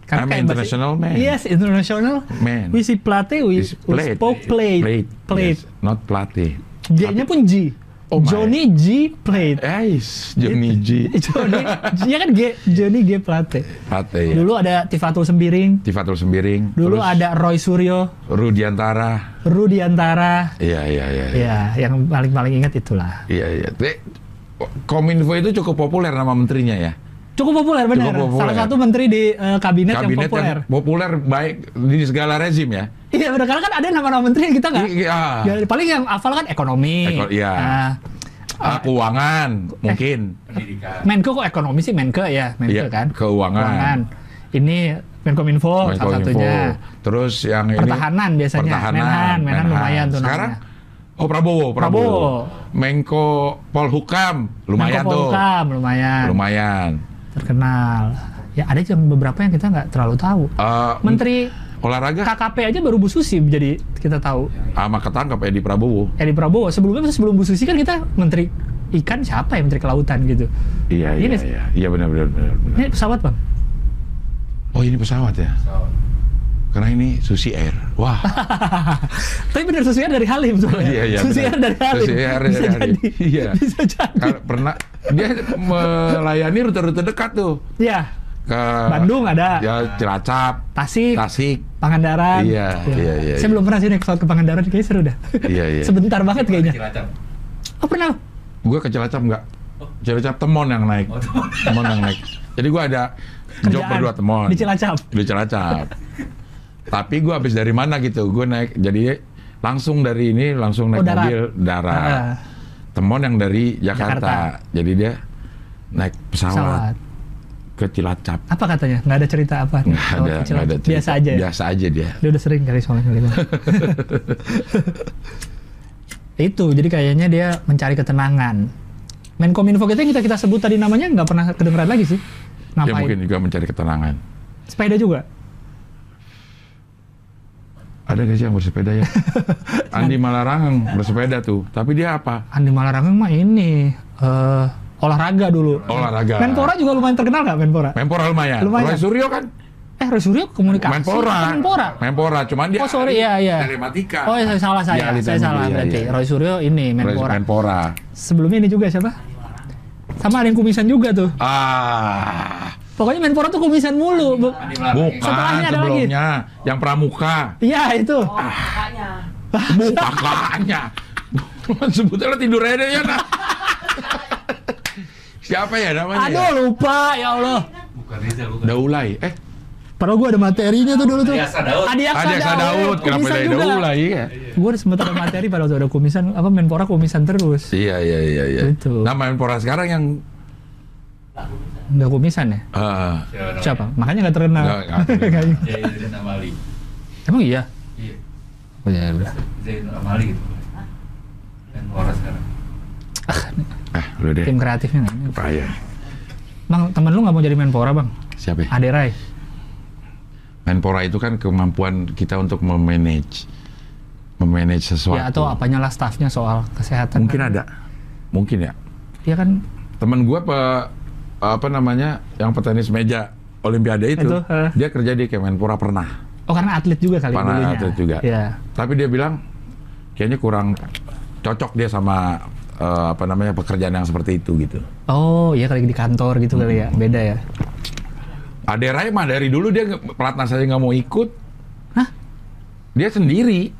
Karena I'm kayak international bahasa- man. Yes, international. Man. We see plate, we, Is we spoke plate. Plate. Plate. Yes, not plate. G-nya pun G. Oh my. Johnny G. Plate. Ais, Johnny G. Johnny, G kan G, Johnny G. Plate. Plate ya. Dulu ada Tifatul Sembiring. Tifatul Sembiring. Dulu terus ada Roy Suryo, Rudiantara. Rudiantara. Iya, iya, iya. Ya, yang paling-paling ingat itulah. Iya, iya. Kominfo itu cukup populer nama menterinya ya. Cukup populer benar. Cukup populer. Salah satu menteri di eh, kabinet, yang Kabinet populer. yang populer baik di segala rezim ya. Iya benar karena kan ada nama-nama menteri yang kita nggak. Iya. Ya, paling yang hafal kan ekonomi. Eko- iya. Nah, Ah, keuangan mungkin. Pendidikan. Menko kok ekonomi sih Menke ya, Menke Iya, kan. keuangan. Ini Menkominfo salah Menkominfo. satunya. Terus yang ini Pertahanan biasanya. Pertahanan, Menhan, Menhan lumayan tuh Sekarang namanya. Oh Prabowo, Prabowo. Prabowo. Menko Polhukam, lumayan Menko tuh. Polhukam, lumayan. Lumayan. Terkenal. Ya ada yang beberapa yang kita nggak terlalu tahu. Eh, Menteri olahraga KKP aja baru Bu Susi jadi kita tahu. sama ketangkap Edi Prabowo. Edi Prabowo sebelumnya sebelum Bu Susi kan kita menteri ikan siapa ya menteri kelautan gitu. Iya, iya, Ini- iya. Iya benar benar benar. benar. Ini pesawat bang. Oh, ini pesawat ya. So, Karena ini Susi Air. Wah. Tapi bener Susi Air dari Halim sebenarnya. Iya, iya, Susi benar. Air dari Halim. Susi Air dari Halim. jadi. Iya. Bisa jadi. Karena pernah dia melayani rute-rute dekat tuh Iya. ke Bandung ada. Ya Cilacap, Tasik, Tasik. Pangandaran. Iya, iya, iya, Saya iya. belum pernah sih naik pesawat ke Pangandaran, kayaknya seru dah. Iya, iya. Sebentar banget kayaknya. Cilacap. Oh pernah? Gue ke Cilacap enggak? Cilacap temon yang naik. Oh. Temon yang naik. Jadi gue ada job Kerjaan berdua temon. Di Cilacap. Di Cilacap. Tapi gue habis dari mana gitu? Gue naik jadi langsung dari ini langsung naik Oh, darat. mobil darat. Ah. Temon yang dari Jakarta. Jakarta. Jadi dia naik pesawat, Pesawat. ke Cilacap. Apa katanya? Nggak ada cerita apa? Nggak Oh, ada, nggak ada cerita. Biasa aja ya? Biasa aja dia. Dia udah sering kali soalnya kali Bang. Itu, jadi kayaknya dia mencari ketenangan. Menkominfo kita yang kita kita sebut tadi namanya nggak pernah kedengeran lagi sih. Dia Ngapain? mungkin juga mencari ketenangan. Sepeda juga. Ada gak sih yang bersepeda ya? Andi Malarangeng bersepeda tuh. Tapi dia apa? Andi Malarangeng mah ini eh olahraga dulu. Olahraga. Menpora juga lumayan terkenal nggak Menpora? Menpora lumayan. Lumayan. Roy Suryo kan? Eh, Roy Suryo komunikasi. Menpora. Menpora. Menpora. Cuman dia Oh sorry, iya iya. telematika. Oh ya, salah saya, ahli saya salah telematika, berarti. iya. Roy Suryo ini Menpora. Menpora. Sebelumnya ini juga siapa? Sama ada yang kumisan juga tuh. Ah, Pokoknya Menpora tuh kumisan mulu. Bu- bukan Setelahnya ada lagi. sebelumnya. Yang pramuka. Iya itu. Bu kakaknya. Sebutnya tidur aja ya nah. Siapa ya namanya? Aduh ya? lupa ya Allah. Bukan Rizal, bukan. Daulay. Eh, Padahal gue ada materinya tuh dulu tuh. Adiaksa Daud. Adiaksa ada Daud. Daud. Kenapa dari juga. Daulay? Iya. Gue udah sempet ada materi pada waktu ada kumisan, apa Menpora kumisan terus. Iya, iya, iya. iya. Gitu. Nah, Menpora sekarang yang... Nggak kumisan ya? eh, Siapa? Makanya nggak terkenal. Nggak- nggak Kayaknya. Zain Amali. Emang iya? Iya. Oh iya udah. Zain Amali gitu. Dan sekarang. ah, udah deh. Tim kreatifnya nggak. Payah. Bang, temen lu nggak mau jadi Menpora bang? Siapa ya? Aderai. Menpora itu kan kemampuan kita untuk memanage memanage sesuatu. Ya atau apanya lah staffnya soal kesehatan. Mungkin kan. ada. Mungkin ya. Dia kan Temen gua pe, apa namanya? Yang petenis meja Olimpiade itu, Itu, eh. dia kerja di Kemenpora pernah. Oh karena atlet juga kali Pernah dulunya. atlet juga. Iya. Tapi dia bilang kayaknya kurang cocok dia sama eh, apa namanya pekerjaan yang seperti itu gitu. Oh iya kali di kantor gitu kali ya. Beda ya. Ade Rai mah dari dulu dia pelatnas aja nggak mau ikut. Hah? Dia sendiri.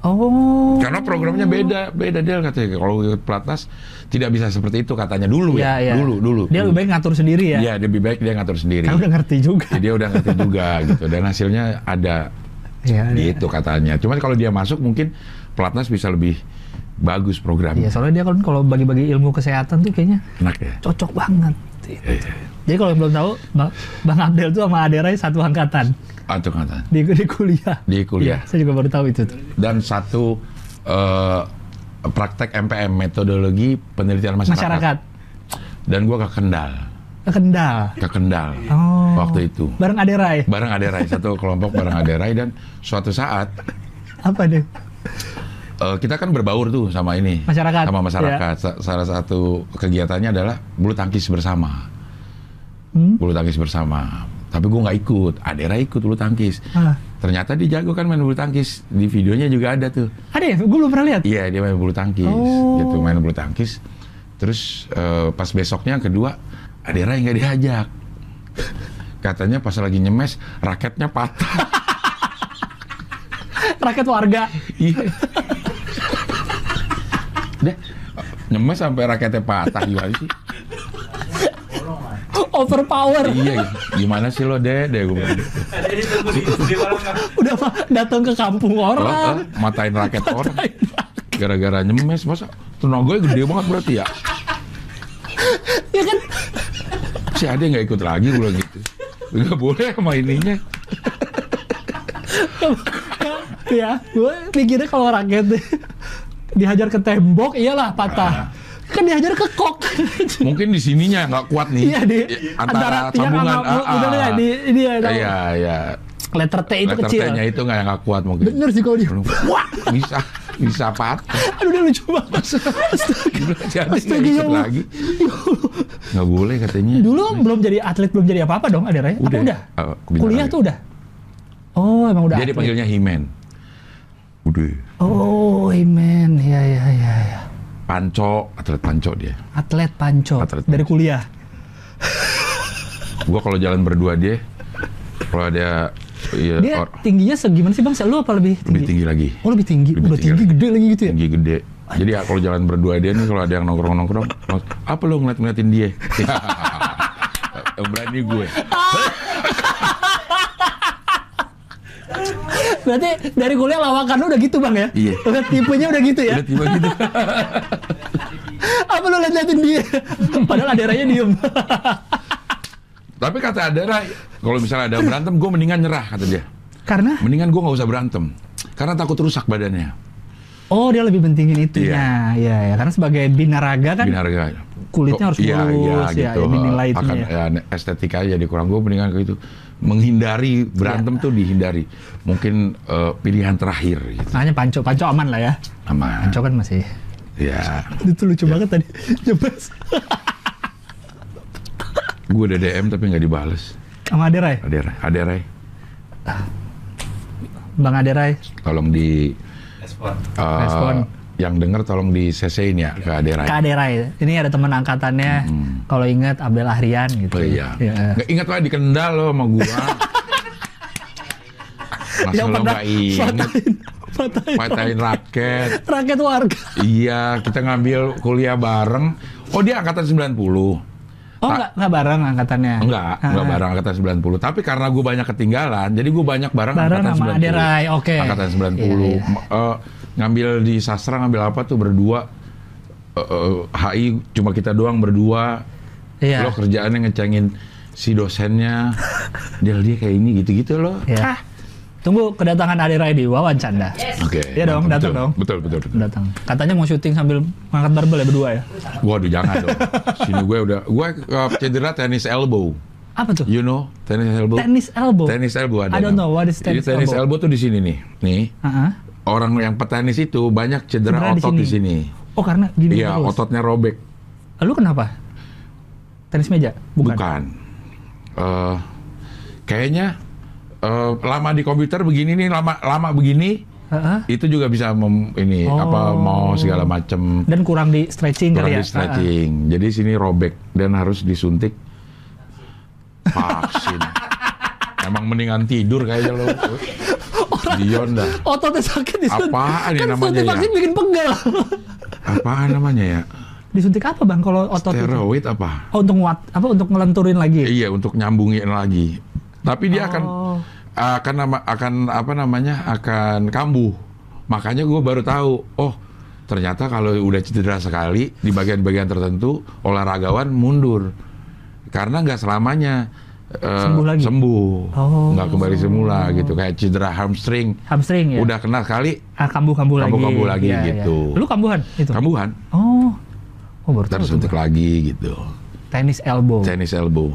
Oh. Karena programnya beda, beda dia katanya kalau ikut pelatnas tidak bisa seperti itu katanya dulu ya, iya. dulu dulu. Dia lebih baik ngatur sendiri ya. Iya, dia lebih baik dia ngatur sendiri. Kan udah ngerti juga. Jadi dia udah ngerti juga gitu dan hasilnya ada iya. gitu katanya. Cuman kalau dia masuk mungkin pelatnas bisa lebih bagus programnya. Iya, soalnya dia kan kalau bagi-bagi ilmu kesehatan tuh kayaknya Enak ya. cocok banget. Iya, iya. Jadi kalau yang belum tahu, Bang, Bang Abdel tuh sama Aderai satu angkatan itu kata. di, di kuliah. Di kuliah. Iya, saya juga baru tahu itu tuh. Dan satu eh, praktek MPM metodologi penelitian masyarakat. Masyarakat. Dan gua ke Kendal, Ke Kendal. ke Kendal Oh. waktu itu. Bareng Aderai. Bareng Aderai satu kelompok bareng Aderai dan suatu saat Apa deh? eh, kita kan berbaur tuh sama ini Masyarakat, sama masyarakat. Sa- Salah satu kegiatannya adalah bulu tangkis bersama. Hmm? Bulu tangkis bersama. Tapi gue nggak ikut, Adera ikut bulu tangkis. Ah. Ternyata dia jago kan main bulu tangkis. Di videonya juga ada tuh. Ada ya? Gue belum pernah lihat. Iya dia main bulu tangkis, Oh. gitu main bulu tangkis. Terus eh, pas besoknya kedua Adera yang nggak diajak. Katanya pas lagi nyemes raketnya patah. Rakyat warga. Iya. Dia nyemes sampai raketnya patah gimana sih? Overpower. iya, gimana sih lo deh, deh gue. Udah mah datang ke kampung orang. eh, matain raket orang. Gara-gara nyemes, masa tenaganya gede banget berarti ya? ya kan? Si Ade nggak ikut lagi gue gitu. Nggak boleh sama ininya. ya, gue pikirnya kalau rakyat dihajar ke tembok, iyalah patah. Kan dihajar ke kok. Mungkin di sininya nggak kuat nih. Iya di antara, tiang sambungan. sama udah lihat di ini ya. Iya, iya. Letter T itu Letter kecil. T-nya itu nggak nggak kuat mungkin. Bener sih kalau dia. Wah, bisa bisa patah. Aduh dia lucu banget. Nggak Astaga, ya lagi. Nggak boleh katanya. Dulu belum jadi atlet, belum jadi apa-apa dong, ada? Apa Udah. udah? Bentar Kuliah lagi. tuh udah? Oh, emang udah Dia atlet. dipanggilnya Himen. Udah. Oh, amen. Ya, ya, ya, ya. Panco, atlet panco dia. Atlet panco. Atlet Dari panco. kuliah. Gua kalau jalan berdua dia, kalau ada iya, Dia or- tingginya segimana sih bang? Lu apa lebih tinggi? lebih tinggi lagi. Oh lebih tinggi. Lebih Udah tinggi tinggi, gede lagi gitu ya? Tinggi gede. Jadi ya, kalau jalan berdua dia nih kalau ada yang nongkrong-nongkrong, apa lo ngeliat-ngeliatin dia? Yang berani gue. Berarti dari kuliah lawakan udah gitu bang ya? Iya. Udah tipenya udah gitu ya? Udah tiba gitu. Apa lu liat-liatin dia? Padahal ada raya diem. Tapi kata Adara, kalau misalnya ada berantem, gue mendingan nyerah kata dia. Karena? Mendingan gue nggak usah berantem, karena takut rusak badannya. Oh dia lebih pentingin itunya. Iya, ya. Karena sebagai binaraga kan Binarga. kulitnya harus iya, mulus, iya, ya, gitu. ya, dinilai itunya Akan ya. ya, estetika jadi kurang. Gue mendingan kayak gitu. Menghindari berantem Iya. tuh dihindari. Mungkin eh, pilihan terakhir gitu. Makanya panco, panco aman lah ya. Aman. Panco kan masih. Ya, Itu lucu banget tadi. Jebes. gue udah DM tapi nggak dibales. Sama Aderai. Aderai, Aderai, Bang Aderai. tolong di Respon. eh, Respon. Yang denger tolong di CC-in ya ke Aderai. Kak Aderai. Ini ada teman angkatannya. Kalau ingat Abdel Ahrian gitu. Oh iya. Ya. Nggak ingat lah di Kendal lo sama gua. Masa Yang lo nggak inget? patahin, patahin, raket. rakyat warga. Iya, kita ngambil kuliah bareng. Oh dia angkatan 90. Oh Tak- enggak, enggak bareng angkatannya? Enggak, enggak Ah. bareng angkatan 90. Tapi karena gue banyak ketinggalan, jadi gue banyak bareng, Bareng angkatan sama 90. Aderai, oke. Angkatan 90. Iya, iya. Eh, ngambil di sastra, ngambil apa tuh berdua. Eh, eh, HI cuma kita doang berdua. Iya. Lo kerjaannya ngecengin si dosennya. dia dia kayak ini gitu-gitu loh. Iya. Tunggu kedatangan Aderai di Wawancanda. Oke. Iya dong, betul, datang dong. Betul, betul, betul. Datang. Katanya mau syuting sambil ngangkat barbel ya berdua ya? Waduh, jangan dong. Sini gue udah, gue uh, cedera tenis elbow. Apa tuh? You know, tenis elbow. Tenis elbow. Tenis elbow ada. I don't nama. know what is Jadi tennis tenis elbow. elbow tuh di sini nih. Nih, Heeh. Orang yang petenis itu banyak cedera Cedera di otot sini. di sini. Oh karena gini Iya, terus. ototnya robek. Lu kenapa? Tenis meja? Bukan. Bukan. Eh, kayaknya eh, lama di komputer begini nih, lama lama begini, Heeh. itu juga bisa mem- ini Oh. apa mau segala macam Dan kurang di stretching kurang kali ya. di stretching. Jadi sini robek dan harus disuntik vaksin. Emang mendingan tidur kayaknya lo. Dion dah. Ah. Ototnya sakit disuntik. Apaan ya kan namanya suntik ya? vaksin bikin pegal. Apaan namanya ya? disuntik apa bang kalau otot itu? Steroid apa? Oh, untuk nguat, apa untuk ngelenturin lagi? Iya untuk nyambungin lagi. Tapi dia akan Oh. akan nama akan apa namanya akan kambuh. Makanya gue baru tahu. Oh ternyata kalau udah cedera sekali di bagian-bagian tertentu olahragawan mundur karena nggak selamanya eh, Sembuh lagi? sembuh. Oh. nggak kembali semula gitu kayak cedera hamstring Hamstring ya? udah kena sekali Ah, kambuh-kambuh lagi. Kambuh-kambuh lagi Iya, iya. gitu. Lu kambuhan itu? kambuhan Oh. Oh, baru tahu terus tuh, suntik Bang. lagi gitu Tennis elbow. Chinese elbow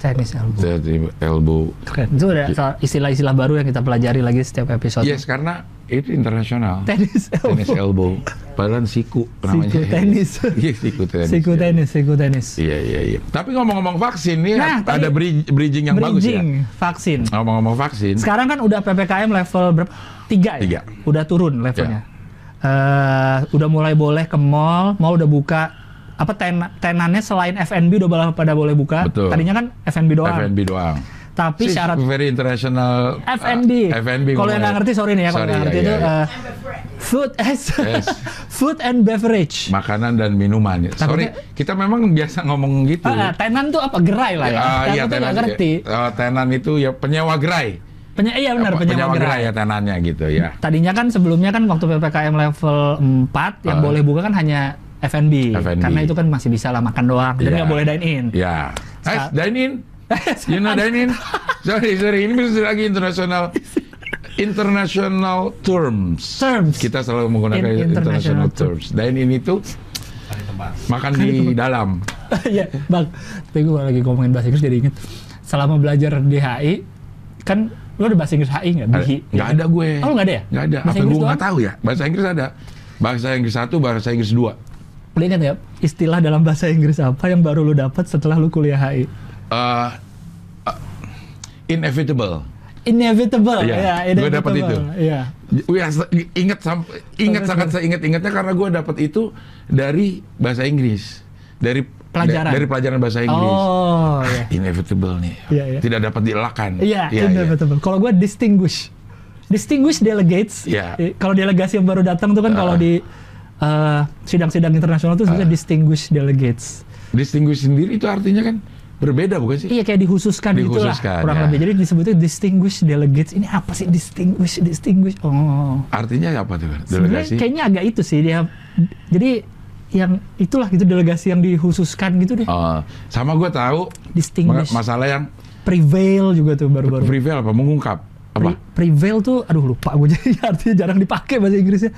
Tennis elbow. Chinese elbow Keren. Itu ada salah- istilah-istilah baru yang kita pelajari lagi setiap episode. yes karena itu internasional Tennis elbow. Tennis elbow. Padahal siku namanya. Siku tenis. Iya, siku tenis. Siku tenis, siku tenis. Iya, iya, iya. Tapi ngomong-ngomong vaksin nih Nah, ada tadi- bri- bridging yang bagus ya. Bridging vaksin. Ngomong-ngomong vaksin. Sekarang kan udah PPKM level berapa? Tiga ya? Tiga. Udah turun levelnya. Eh, udah mulai boleh ke mall, mall udah buka. Apa ten tenannya selain F&B udah pada boleh buka. Betul. Tadinya kan F&B doang. FNB doang. Tapi Sih, syarat very international uh, F&B. FNB Kalau yang nggak ngerti sorry nih ya kalau nggak ngerti iya, itu iya. eh, food as Yes. food and beverage. makanan dan minuman. ya. Sorry, Takutnya- kita memang biasa ngomong gitu. Ah, tenan tuh apa gerai lah ya. Aku iya, tenan. ngerti. eh, tenan itu ya penyewa gerai. Penya, iya benar Apa- penyewa gerai. ya tenannya gitu ya. Tadinya kan sebelumnya kan waktu PPKM level 4 yang Ah. boleh buka kan hanya F&B. F&B. Karena itu kan masih bisa lah makan doang. Jadi Iya. nggak boleh dine in. Ya. Ska- Eh, dine in. You know dine in? Sorry, sorry. Ini bisa lagi internasional international terms. Terms. Kita selalu menggunakan In- international international terms. Dine in itu makan di dalam. Iya, Bang. Tapi gue lagi ngomongin bahasa Inggris jadi inget. Selama belajar di HI, kan lu ada bahasa Inggris HI nggak? Nggak ada gue. Oh, nggak ada ya? Nggak ada. Bahasa Apa Inggris gue nggak tahu ya? Bahasa Inggris ada. Bahasa Inggris satu, bahasa Inggris dua. Lu ingat nggak istilah dalam bahasa Inggris apa yang baru lu dapat setelah lu kuliah HI? Eh, eh, inevitable. Inevitable. Iya, ya, gua dapat inevitable. itu. Iya. Ingat sampai ingat Terus, sangat saya ingat ingatnya karena gue dapat itu dari bahasa Inggris dari Pelajaran. da- dari pelajaran bahasa Inggris Oh, iya. inevitable nih Iya, iya. tidak dapat dielakkan Iya, Iya, inevitable. Kalau gue distinguish. Distinguish delegates. Eh, Kalau delegasi yang baru datang tuh kan kalau Ah. di eh, sidang-sidang internasional tuh sebenarnya distinguish delegates. distinguish sendiri itu artinya kan berbeda bukan sih Iya kayak dihususkan, gitulah Dihususkan, kurang ya. lebih. Jadi disebutnya distinguished delegates. Ini apa sih distinguish distinguish? Oh. artinya apa tuh Sebenarnya delegasi kayaknya agak itu sih dia. Jadi yang itulah gitu delegasi yang dihususkan gitu deh. Oh, sama gue tahu Distinguish. ma- masalah yang Prevail juga tuh baru-baru. prevail apa mengungkap apa Pre- prevail tuh aduh lupa gue jadi artinya jarang dipakai bahasa Inggrisnya.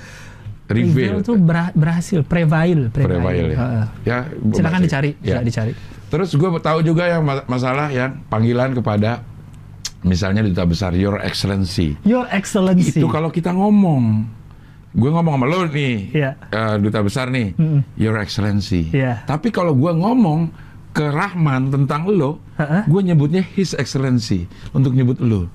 Reveal tuh ber- berhasil prevail, prevail. prevail ya Heeh. ya Silakan dicari, ya. dicari. Terus gue tahu juga yang ma- masalah yang panggilan kepada misalnya duta besar Your Excellency. Your Excellency. Itu kalau kita ngomong, gue ngomong sama lo nih, Iya. eh, duta besar nih, Mm-mm. Your Excellency. Iya. Tapi kalau gue ngomong ke Rahman tentang lo, Heeh. gue nyebutnya His Excellency untuk nyebut lo.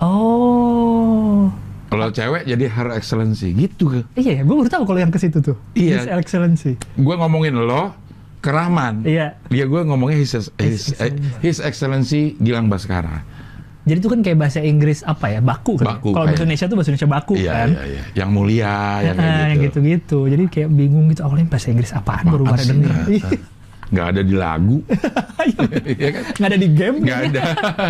Oh. Kalau cewek jadi Her Excellency, gitu ke. Iya ya, gue baru tahu kalau yang ke situ tuh. Iya. His Excellency. Gue ngomongin lo ke Rahman. Iya. Dia gue ngomongnya His, His, His eh, His Excellency Gilang Baskara. Jadi itu kan kayak bahasa Inggris apa ya? Baku kan. ya? Baku, Kalau Indonesia tuh bahasa Indonesia baku Iya, kan. iya, iya. Yang mulia, yang Nah, kayak yang gitu. gitu-gitu. Jadi kayak bingung gitu. Awalnya bahasa Inggris apaan baru Apaan pada sih, denger. nggak- ada di lagu. Iya kan? Nggak ada di game. Nggak kayaknya. ada.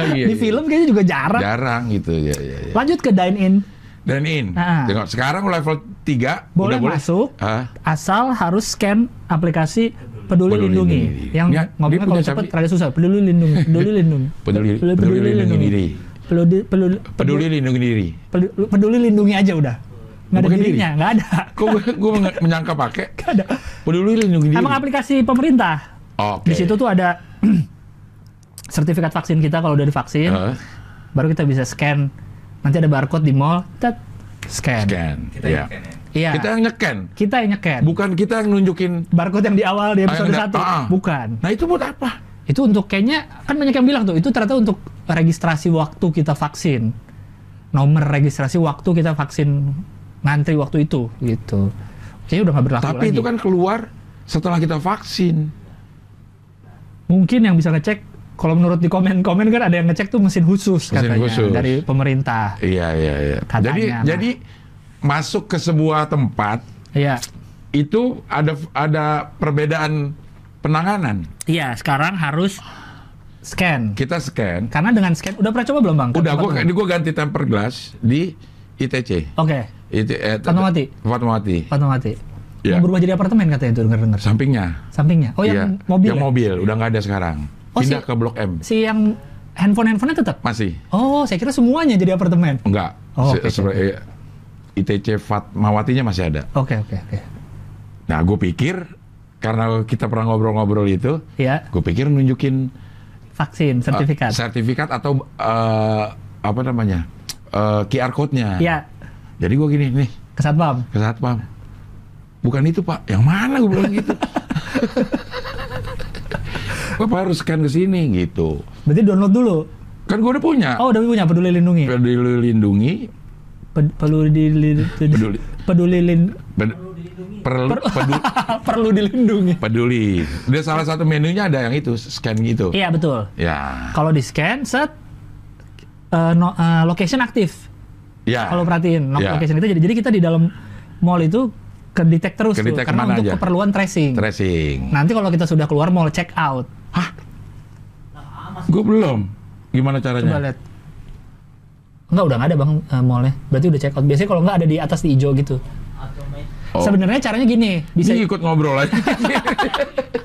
Iya, di iya. film kayaknya juga jarang. Jarang gitu, ya, ya, ya. Lanjut ke dine in. Dan in. Ah. Tengok, sekarang level 3 Boleh udah boleh. masuk. Hah? Asal harus scan aplikasi Peduli, Peduli Lindungi. Lindungi. Yang Ya, ngomongnya kalau tapi- rada susah. Peduli Lindungi. Peduli Lindungi. Peduli, peduli, lindungi diri. Peduli, peduli, Peduli lindungi diri. peduli, peduli lindungi aja udah. Nggak ada Bukan diri. dirinya, nggak ada. Kok gue, menyangka pakai Nggak ada. peduli lindungi diri. Emang aplikasi pemerintah. Oke. Di situ tuh ada sertifikat vaksin kita kalau udah divaksin, baru kita bisa scan. Nanti ada barcode di mall, tet, scan. Scan. Kita Iya. nyekan ya. Iya. Kita yang nyeken. Kita yang nyekan. Bukan kita yang nunjukin. barcode yang di awal di episode 1. ah. Bukan. Nah itu buat apa? Itu untuk kayaknya kan banyak yang bilang tuh itu ternyata untuk registrasi waktu kita vaksin. Nomor registrasi waktu kita vaksin ngantri waktu itu gitu. Kayaknya udah nggak berlaku Tapi lagi. itu kan keluar setelah kita vaksin. mungkin yang bisa ngecek kalau menurut di komen-komen kan ada yang ngecek tuh mesin khusus Mesin katanya khusus. dari pemerintah. Iya iya iya. Katanya, jadi nah. jadi masuk ke sebuah tempat Iya. itu ada ada perbedaan penanganan. Iya, sekarang harus scan. Kita scan. Karena dengan scan udah pernah coba belum, Bang? Udah gua belum? gua ganti tempered glass di ITC. Oke, Itu eh, Fatmawati? Fatmawati. Fatmawati. Iya. Mau berubah jadi apartemen katanya itu dengar-dengar. Sampingnya. Sampingnya. Oh, yang mobil. Yang ya? mobil udah nggak ada sekarang. Oh, Pindah si- ke Blok M. Si yang handphone-handphonenya tetap. Masih. Oh, saya kira semuanya jadi apartemen. Enggak. Oh, se- eh, ITC Fatmawatinya masih ada. Oke, oke, oke. Nah, gue pikir karena kita pernah ngobrol-ngobrol itu, Iya, gue pikir nunjukin vaksin, eh, sertifikat. sertifikat atau eh, apa namanya eh, QR code-nya. Iya, Jadi gue gini nih ke satpam. ke satpam. Bukan itu pak, yang mana gue bilang gitu. Bapak harus scan ke sini gitu. Berarti download dulu. Kan gue udah punya. Oh, udah punya peduli lindungi. Peduli lindungi, Ped- Peduli peduli Peduli. lin- ped- perlu, pedu- perlu dilindungi. peduli. Dia salah satu menunya ada yang itu scan gitu. Iya betul. Ya, Kalau di scan set eh, no- eh, location aktif. ya. Kalau perhatiin no- Ya. location itu jadi jadi kita di dalam mall itu kedetek terus tuh Kedetek karena ke mana untuk aja? keperluan tracing. tracing. Nanti kalau kita sudah keluar mall check out. Gue belum. Gimana Coba caranya? lihat. Enggak udah nggak ada bang eh, mallnya. Berarti udah check out. Biasanya kalau nggak ada di atas di hijau gitu. Oh. Sebenarnya caranya gini, bisa Ini ikut ngobrol aja.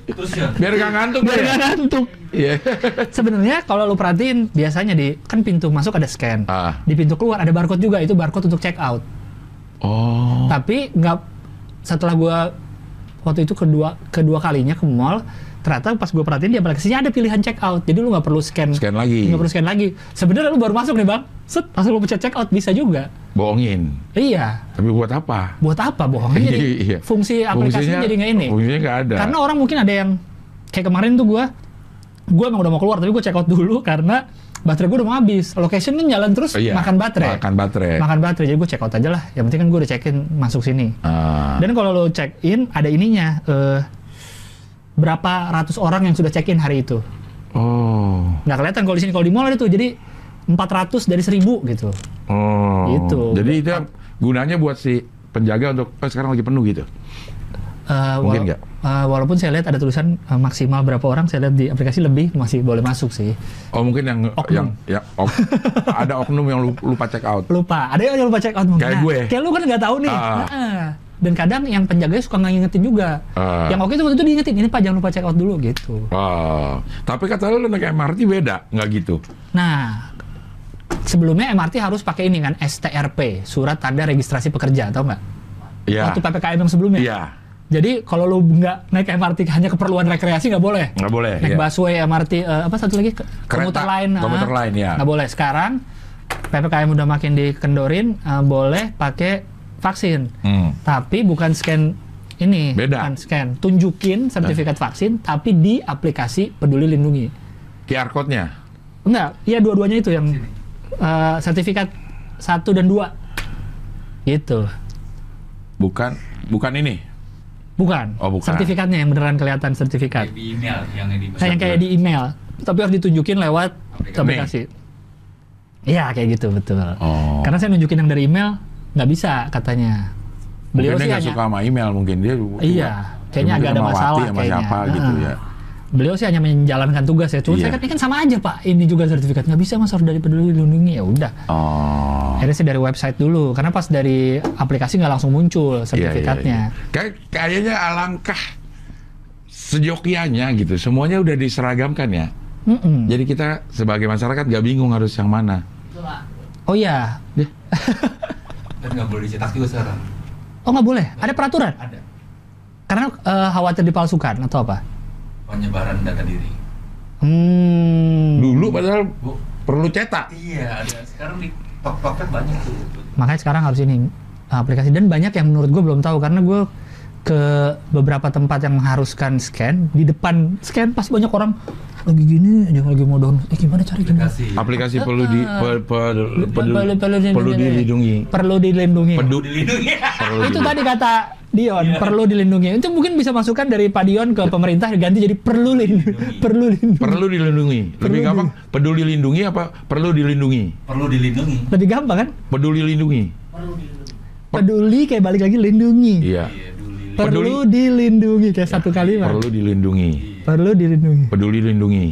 Terus ya, Biar gak ngantuk biar dia. nggak ngantuk. Iya. Sebenarnya kalau lu perhatiin biasanya di kan pintu masuk ada scan. Ah. Di pintu keluar ada barcode juga, itu barcode untuk check out. Oh. Tapi nggak setelah gua waktu itu kedua kedua kalinya ke mall, ternyata pas gua perhatiin di aplikasinya ada pilihan check out. Jadi lu nggak perlu scan. Scan lagi. Nggak perlu scan lagi. Sebenarnya lu baru masuk nih, Bang. Set, langsung lu pencet check out bisa juga. Bohongin. Iya. Tapi buat apa? Buat apa bohongnya jadi Iya. fungsi aplikasinya jadi nggak ini. Fungsinya nggak ada. Karena orang mungkin ada yang kayak kemarin tuh gua gua emang udah mau keluar tapi gua check out dulu karena baterai gua udah mau habis. Location kan jalan terus Iya, makan baterai. Makan baterai. Makan baterai. Jadi gua check out aja lah. Yang penting kan gua udah check in masuk sini. Ah. Dan kalau lo check in ada ininya eh, berapa ratus orang yang sudah check in hari itu. Oh. Nggak kelihatan kalau di sini kalau di mall tuh. Jadi 400 dari 1000 gitu. Oh. Gitu. Jadi itu gunanya buat si penjaga untuk oh, sekarang lagi penuh gitu. Eh, Mungkin nggak? eh, walaupun saya lihat ada tulisan eh, maksimal berapa orang, saya lihat di aplikasi lebih masih boleh masuk sih. Oh mungkin yang Oknum. yang ya ok- ada oknum yang lu- lupa check out. Lupa, ada yang lupa check out mungkin. Kayak gue. Kayak lu kan nggak tahu nih. Ah. Heeh. Dan kadang yang penjaganya suka nggak ngingetin juga. Ah. Yang oke itu waktu itu diingetin, ini Pak jangan lupa check out dulu gitu. Tapi kata lu naik MRT beda, nggak gitu. Nah, sebelumnya MRT harus pakai ini kan STRP, surat tanda registrasi pekerja, tau nggak? Iya. Waktu PPKM yang sebelumnya. Iya. Jadi kalau lu nggak naik MRT hanya keperluan rekreasi nggak boleh. Nggak boleh. Naik iya. busway, MRT, eh, apa satu lagi? Komuter lain. komuter lain, ya. Nggak boleh. Sekarang PPKM udah makin dikendorin, eh, boleh pakai vaksin. Hmm. Tapi bukan scan ini, Beda. bukan scan. Tunjukin sertifikat vaksin, tapi di aplikasi Peduli Lindungi. QR code-nya. Enggak, iya dua-duanya itu yang eh, sertifikat satu dan dua. Gitu. Bukan bukan ini. Bukan. Oh, bukan. Sertifikatnya yang beneran kelihatan sertifikat. kayak di email yang di Nah, yang kayak di email, tapi harus ditunjukin lewat Aplikasi. aplikasi. Iya, kayak gitu betul. Oh. Karena saya nunjukin yang dari email nggak bisa katanya. Beliau mungkin sih dia hanya suka sama email mungkin dia. Iya, kayaknya agak ada masalah sama kayaknya. siapa gitu Heeh. ya. Beliau sih hanya menjalankan tugas ya. Cuma Iya. saya kan ini kan sama aja pak. Ini juga sertifikat nggak bisa mas harus dari peduli lindungi ya udah. Oh. Akhirnya sih dari website dulu. Karena pas dari aplikasi nggak langsung muncul Iya, iya, sertifikatnya. iya. Kayak kayaknya alangkah sejokianya gitu. Semuanya udah diseragamkan ya. Mm-mm. Jadi kita sebagai masyarakat nggak bingung harus yang mana. Oh iya. dan nggak boleh dicetak juga sekarang Oh nggak boleh. Ada peraturan. ada Karena eh, khawatir dipalsukan atau apa? penyebaran data diri Hmm. Dulu padahal bu perlu cetak. iya ada sekarang di tok banyak tuh Makanya sekarang harus ini aplikasi dan banyak yang menurut gue belum tahu karena gue ke beberapa tempat yang mengharuskan scan di depan scan pas banyak orang lagi gini aja lagi mau down eh gimana cara gini Aplikasi. Aplikasi perlu di pe- pe- perlu, perlu, perlu, perlu dilindungi. perlu dilindungi Pedu, Dilindungi. perlu itu dilindungi. tadi kata Dion perlu dilindungi itu mungkin bisa masukkan dari Pak Dion ke pemerintah ganti jadi perlu lindungi perlu lindungi Perlu dilindungi. Lebih Perlu gampang peduli lindungi apa perlu dilindungi? Perlu dilindungi. lebih gampang kan Peduli lindungi. peduli kayak balik lagi lindungi Iya. Iya, perlu dilindungi kayak satu kalimat Perlu dilindungi. perlu dilindungi Peduli lindungi.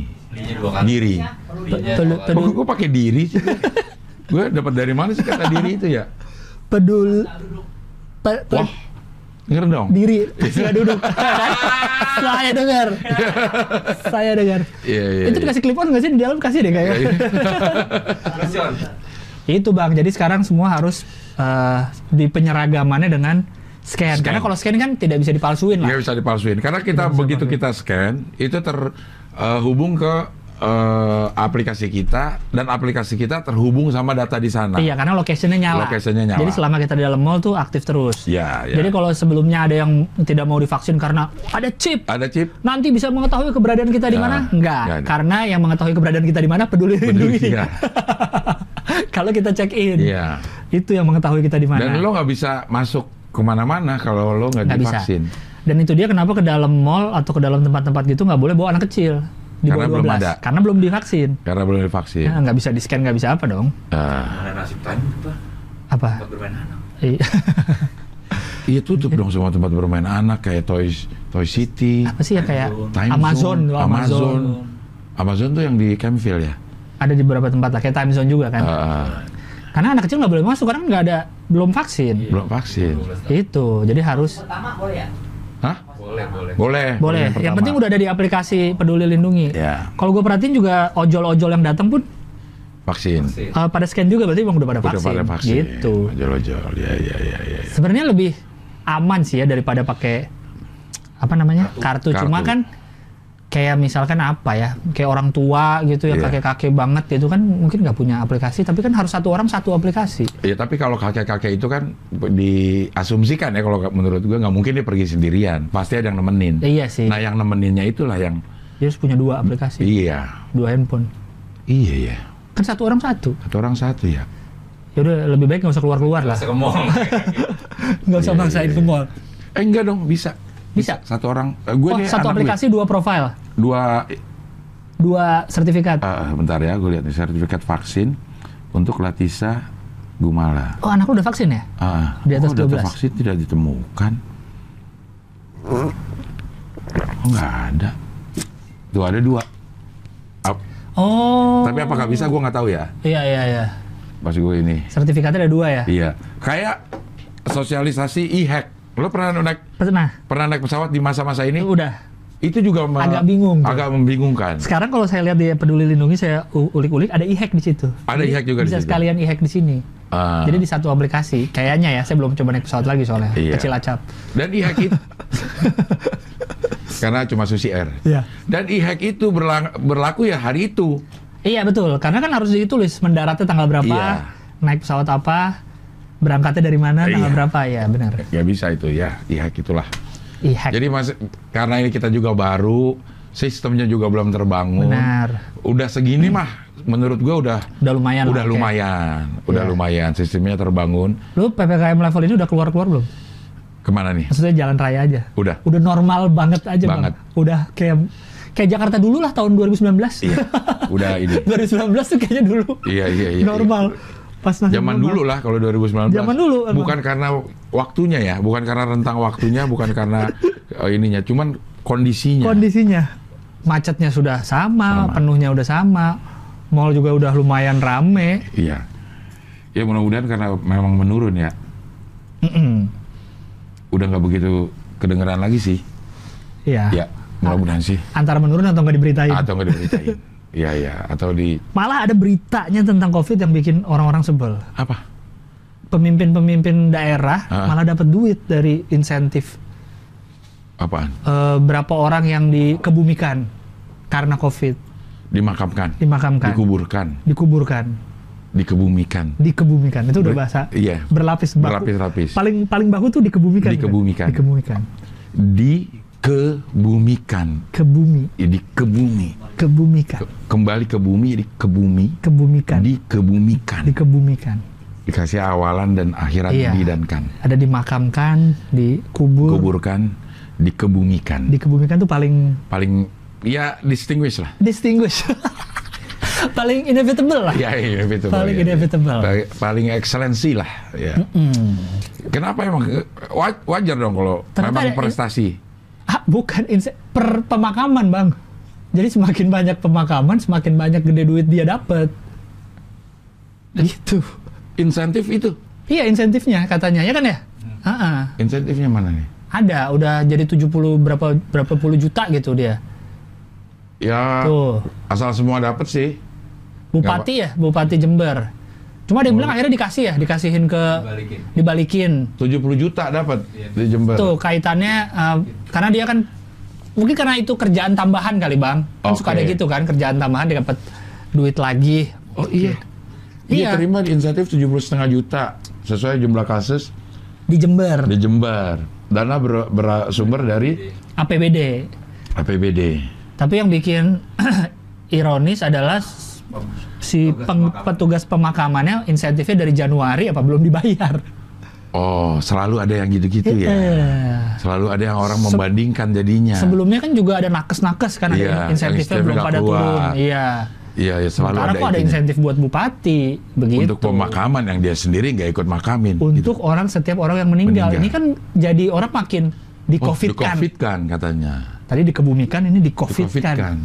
Diri. Kok gue pakai diri sih? gue dapat dari mana sih kata diri itu ya? pedul pe- pe- Wah, denger dong. diri sudah duduk saya dengar saya dengar Iya, iya. itu iya. dikasih clip on nggak sih di dalam kasih deh kayaknya Terus, Jon. itu bang jadi sekarang semua harus eh, di penyeragamannya dengan scan, Scan. karena kalau scan kan tidak bisa dipalsuin lah Nggak bisa dipalsuin. Karena kita begitu kita scan, itu terhubung ke eh, aplikasi kita dan aplikasi kita terhubung sama data di sana. iya karena locationnya nyala Locationnya nyala. jadi selama kita di dalam mall tuh aktif terus Ya, ya. jadi kalau sebelumnya ada yang tidak mau divaksin karena ada chip Ada chip. nanti bisa mengetahui keberadaan kita di mana? Nah, Enggak, nggak ada. karena yang mengetahui keberadaan kita di mana peduli Peduli, lindungi. ya. Kalau kita check in, Iya. itu yang mengetahui kita di mana. Dan lo nggak bisa masuk ke mana-mana kalau lo nggak Nggak bisa. divaksin. Dan itu dia kenapa ke dalam mall atau ke dalam tempat-tempat gitu nggak boleh bawa anak kecil di Karena bawah belum 12 ada. karena belum divaksin. Karena belum divaksin. Ya, nggak bisa di scan nggak bisa apa dong? Nasib Pak? Apa? Tempat bermain anak. Iya. Iya tutup dong semua tempat bermain anak kayak Toys Toy City, apa sih ya kayak Time Amazon, Zone, loh, Amazon. Amazon. Amazon tuh yang di Campville ya. Ada di beberapa tempat lah kayak Time Zone juga kan. Ah, Karena anak kecil nggak boleh masuk karena nggak ada belum vaksin. belum vaksin. 12 tahun. Itu jadi harus Hah? Boleh, boleh. Boleh. boleh. Yang pertama. penting udah ada di aplikasi Peduli Lindungi. Ya, Kalau gue perhatiin juga ojol-ojol yang datang pun vaksin. Vaksin. uh, pada scan juga berarti emang udah pada Udah vaksin. pada vaksin. Gitu. Ojol-ojol. Ya, ya, ya, ya. ya. Sebenarnya lebih aman sih ya daripada pakai apa namanya kartu. Kartu. Cuma kan kayak misalkan apa ya, kayak orang tua gitu yang Iya. kakek-kakek banget itu kan mungkin nggak punya aplikasi, tapi kan harus satu orang satu aplikasi. Ya tapi kalau kakek-kakek itu kan diasumsikan ya kalau menurut gua nggak mungkin dia pergi sendirian, pasti ada yang nemenin. Ya, iya sih. Nah yang nemeninnya itulah yang Dia harus punya dua aplikasi, iya, dua handphone. iya ya, Kan satu orang satu. satu orang satu ya. Ya udah lebih baik nggak usah keluar-keluar lah. Masa ke mall. Nggak usah Iya, maksain iya, ke mall. Eh enggak dong, bisa. Bisa? Satu orang. Eh, gue Oh, satu gue. aplikasi dua profile, Dua. dua sertifikat. eh, bentar ya, gue lihat nih sertifikat vaksin untuk Latisa Gumala. Oh, anak lu udah vaksin ya? Ah, Di atas data 12? vaksin tidak ditemukan. Oh, nggak ada. Tuh ada dua. Oh. Tapi apakah bisa gue nggak tahu ya. Iya, iya, iya. Pas gue ini. Sertifikatnya ada dua ya? Iya. Kayak sosialisasi e-hack. Lo pernah naik Pernah. pernah naik pesawat di masa-masa ini? Udah. Itu juga Agak bingung tuh. Agak membingungkan. Sekarang kalau saya lihat di Peduli Lindungi saya ulik-ulik ada e-hack di situ. Ada e-hack juga di Bisa situ. sekalian e-hack di sini. Ah. Jadi di satu aplikasi. Kayaknya ya, saya belum coba naik pesawat lagi soalnya. Iya. Kecil acap. Dan e-hack itu karena cuma Susi Air. Iya. Dan e-hack itu berlang- berlaku ya hari itu. Iya betul, karena kan harus ditulis mendaratnya tanggal berapa, Iya. naik pesawat apa, berangkatnya dari mana, tanggal Iya. berapa, ya benar. Ya bisa itu ya, e-hack itulah. E-hack. Jadi mas, karena ini kita juga baru, sistemnya juga belum terbangun. Benar. Udah segini mah, menurut gua udah Udah lumayan. udah lah, lumayan, udah Iya. lumayan sistemnya terbangun. Lu PPKM level ini udah keluar-keluar belum? Ke mana nih? Maksudnya jalan raya aja. Udah. Udah normal banget aja Banget. bang. Udah kayak kayak Jakarta dulu lah tahun 2019. Iya, udah ini. 2019 tuh kayaknya dulu. Iya iya iya. normal. Pas Zaman dulu lah kalau 2019. Zaman dulu, emang. Bukan karena waktunya ya, bukan karena rentang waktunya, bukan karena eh, ininya, cuman kondisinya. Kondisinya macetnya sudah sama, Sama. penuhnya udah sama, mall juga udah lumayan rame. Iya. Ya mudah-mudahan karena memang menurun ya. Mm-mm. Udah nggak begitu kedengeran lagi sih. Iya. Ya, mudah-mudahan sih. Antara menurun atau nggak diberitain. Atau nggak diberitain. Iya iya. Atau di Malah ada beritanya tentang COVID yang bikin orang-orang sebel. apa? Pemimpin-pemimpin daerah Ah. malah dapat duit dari insentif Apaan? eh, berapa orang yang dikebumikan karena COVID, Dimakamkan, dimakamkan, dikuburkan, dikuburkan, dikebumikan. dikebumikan. Itu udah Ber- bahasa Iya. berlapis baku. Berlapis-lapis. Paling paling baku tuh dikebumikan. kan? Dikebumikan. Dikebumikan. Di dikebumikan. ke bumi, Jadi kebumi. kebumikan, Ke- kembali ke bumi jadi ke bumi, kebumikan, dikebumikan. dikebumikan. Dikasih awalan dan akhirat Iya. didankan. Ada dimakamkan, dikubur, Kuburkan, dikebumikan. dikebumikan tuh paling Paling ya distinguish lah. distinguish. paling inevitable lah. Ya, inevitable. Paling ya. inevitable. Paling, paling excellency lah. Ya. Hmm. Kenapa emang Wa- wajar dong kalau Ternyata memang prestasi? Ah, bukan inse- per pemakaman, Bang. Jadi semakin banyak pemakaman, semakin banyak gede duit dia dapat. Gitu. Insentif itu. Iya insentifnya katanya ya kan ya? Ah, Insentifnya mana nih? ada udah jadi 70 berapa berapa puluh juta gitu dia. Ya Tuh, asal semua dapat sih. bupati ya, bupati Jember. Cuma dia bilang akhirnya dikasih ya, dikasihin ke Balikin. dibalikin. 70 juta dapat Iya. di Jember. Tuh kaitannya uh, karena dia kan mungkin karena itu kerjaan tambahan kali bang. Kan suka Oke. ada gitu kan kerjaan tambahan dia dapat duit lagi. Oh iya. Dia Iya. terima insentif 70 setengah juta sesuai jumlah kasus Di Jember, di Jember. Dana ber- bersumber dari APBD. APBD. Tapi yang bikin ironis adalah si Petugas peng- pemakaman. petugas pemakamannya insentifnya dari Januari apa belum dibayar. Oh, selalu ada yang gitu-gitu ya. Eh, Selalu ada yang orang membandingkan jadinya. Sebelumnya kan juga ada nakes-nakes kan Iya, ada insentifnya insentifnya belum nggak ada keluar. turun. Iya. Iya, ya selalu Sementara ada kok ada insentif buat bupati begitu. Untuk pemakaman yang dia sendiri nggak ikut makamin. Untuk orang setiap orang yang meninggal. Meninggal. Ini kan jadi orang makin di Oh, covid kan. di-COVID-kan katanya. Tadi dikebumikan ini di covid Di-COVID-kan. kan.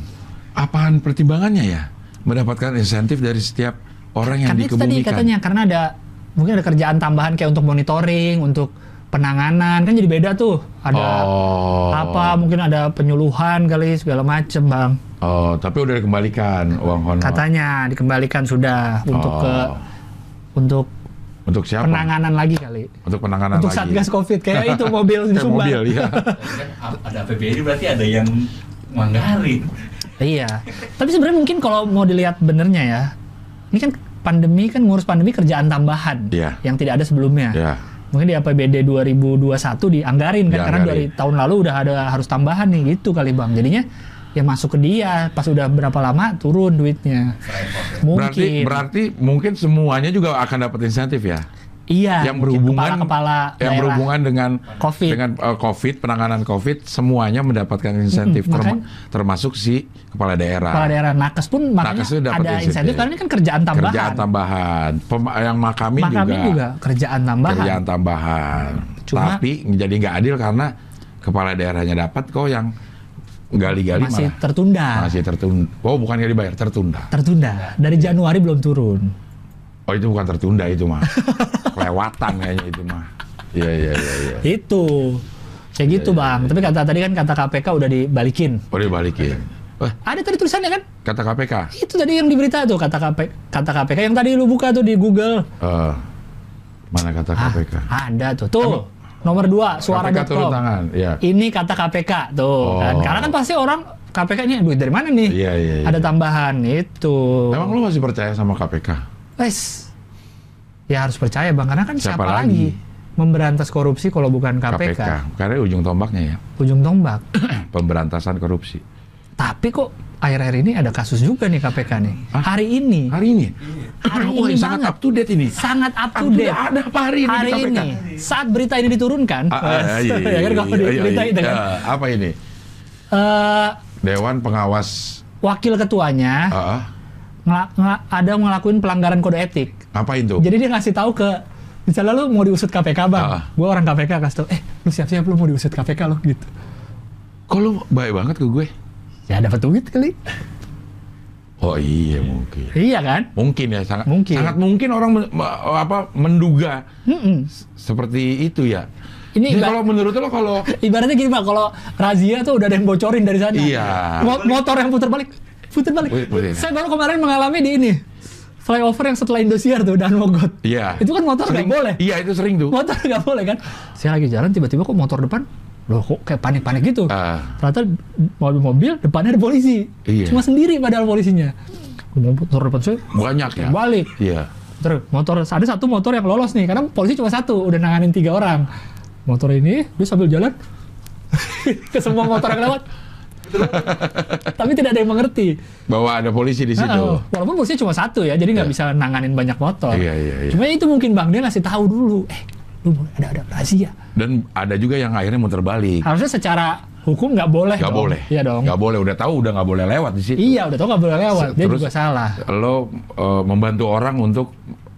Apaan pertimbangannya ya? Mendapatkan insentif dari setiap orang yang Karena itu tadi dikebumikan. katanya karena ada mungkin ada kerjaan tambahan kayak untuk monitoring, untuk penanganan kan jadi beda tuh. Ada oh. apa mungkin ada penyuluhan kali segala macem bang. Oh, tapi udah dikembalikan uang honor. Katanya dikembalikan sudah untuk Oh. ke untuk Untuk siapa? penanganan lagi kali. Untuk penanganan Untuk lagi. satgas covid kayak itu mobil Kayak disumbat. mobil, iya. Tapi kan a- ada APBD berarti ada yang manggarin. Iya. Tapi sebenarnya mungkin kalau mau dilihat benernya ya, ini kan pandemi kan ngurus pandemi kerjaan tambahan Iya. yang tidak ada sebelumnya. ya. Mungkin di APBD 2021 dianggarin kan karena dari tahun lalu udah ada harus tambahan nih gitu kali Bang. Jadinya ya masuk ke dia pas udah berapa lama turun duitnya. Mungkin. Berarti berarti mungkin semuanya juga akan dapat insentif ya. Iya. yang berhubungan kepala-kepala yang daerah. berhubungan dengan Covid. dengan uh, COVID, penanganan COVID semuanya mendapatkan insentif makanya- termasuk si kepala daerah. kepala daerah nakes pun makanya Nakes dapat ada insentif. insentif karena ini kan kerjaan tambahan. Kerjaan tambahan. Pem- yang makamin, Makamin juga, juga kerjaan tambahan. kerjaan tambahan. Cuma- Tapi jadi nggak adil karena kepala daerahnya dapat kok yang gali-gali masih malah tertunda. masih tertunda. Oh, bukan nggak dibayar, tertunda. Tertunda. Dari Januari belum turun. Oh, itu bukan tertunda itu mah. Kelewatan kayaknya itu mah. Iya, iya, iya, iya. Itu. Kayak Iya, gitu, Bang. Tapi kata tadi kan kata KPK udah dibalikin. Oh, dibalikin. Wah, Ada tadi tulisannya kan? kata KPK. Itu tadi yang diberita tuh kata KPK, kata KPK yang tadi lu buka tuh di Google. Eh, mana kata Ah, KPK? ada tuh. Tuh. Nomor dua KPK turun suara.com. tangan, ya. Ini kata KPK tuh. kan. Oh. Karena kan pasti orang KPK nya duit dari mana nih? Iya, iya, iya. Ada tambahan itu. Emang lu masih percaya sama KPK? Wes. Ya harus percaya Bang karena kan siapa, Siapa lagi? lagi? memberantas korupsi kalau bukan KPK. Karena ujung tombaknya ya, Ujung tombak. pemberantasan korupsi. Tapi kok akhir-akhir ini ada kasus juga nih KPK nih. Hah? Hari ini. Hari ini? Hari Wah, ini sangat banget. up to date ini. Sangat up to Up to date. date. Ada apa hari ini di Hari KPK? ini saat berita ini diturunkan, Ah, ah, iya, iya, ya kan kalau iya, iya, berita itu kan, apa ini? eh, Dewan Pengawas wakil ketuanya ah, ada ngelakuin pelanggaran kode etik. apa itu? Jadi dia ngasih tahu ke misalnya lu mau diusut KPK bang, Ah. gue orang KPK kasih tau, eh lu siap-siap lu mau diusut KPK lo gitu. Kok lu baik banget ke gue? Ya dapat duit kali. Oh iya mungkin. Iya kan? Mungkin ya sangat Mungkin. sangat mungkin orang men- apa menduga Mm-mm. seperti itu ya. Ini kalau menurut lo kalau Ibaratnya gini pak, kalau razia tuh udah ada yang bocorin dari sana. Iya. Mo- motor yang putar balik, putar balik. Putar. Saya baru kemarin mengalami di ini flyover yang setelah Indosiar tuh dan Mogot. Iya. Itu kan motor nggak boleh. Iya itu sering tuh. Motor nggak boleh kan? Saya lagi jalan tiba-tiba kok motor depan, loh kok kayak panik-panik gitu. Ah. Ternyata mobil-mobil depannya ada polisi. Iya. Cuma sendiri padahal polisinya. Motor depan saya Banyak ya. balik. Iya. Terus motor ada satu motor yang lolos nih karena polisi cuma satu udah nanganin tiga orang. Motor ini dia sambil jalan ke semua motor yang lewat. Tapi tidak ada yang mengerti. Bahwa ada polisi di situ. Heeh. walaupun polisinya cuma satu ya, jadi nggak Iya. bisa nanganin banyak motor. Iya, iya, iya. Cuma itu mungkin bang dia ngasih tahu dulu, eh lu ada ada razia. Dan ada juga yang akhirnya muter balik. Harusnya secara hukum nggak boleh. Gak dong. boleh. Iya dong. Gak boleh. Udah tahu udah nggak boleh lewat di situ. Iya udah tau nggak boleh lewat. Dia Terus- juga salah. Lo eh, membantu orang untuk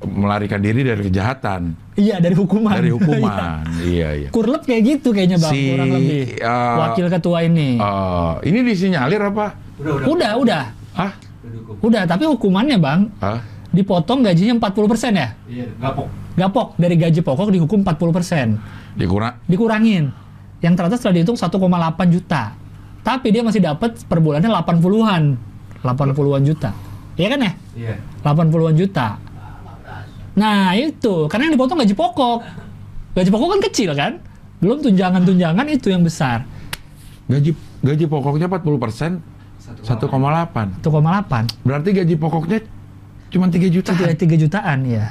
melarikan diri dari kejahatan, Iya dari hukuman. dari Iya. hukuman. iya, iya. Kurlep kayak gitu kayaknya bang, Si, kurang lebih. uh, Wakil ketua ini. Eh, ini disinyalir apa? Udah, udah. udah, udah, Hah? Udah dihukum. udah. Tapi hukumannya bang, Hah? dipotong gajinya 40% ya. Iya, gapok. Gapok dari gaji pokok dihukum 40%. Dikurang? Dikurangin. Yang ternyata setelah dihitung 1,8 juta. Tapi dia masih dapat per bulannya 80-an. 80-an juta. Iya kan ya? Iya. 80-an juta. Nah itu, karena yang dipotong gaji pokok. Gaji pokok kan kecil kan? Belum tunjangan-tunjangan itu yang besar. Gaji gaji pokoknya 40 persen, 1,8. 1,8. Berarti gaji pokoknya cuma 3 juta. Itu 3 jutaan ya.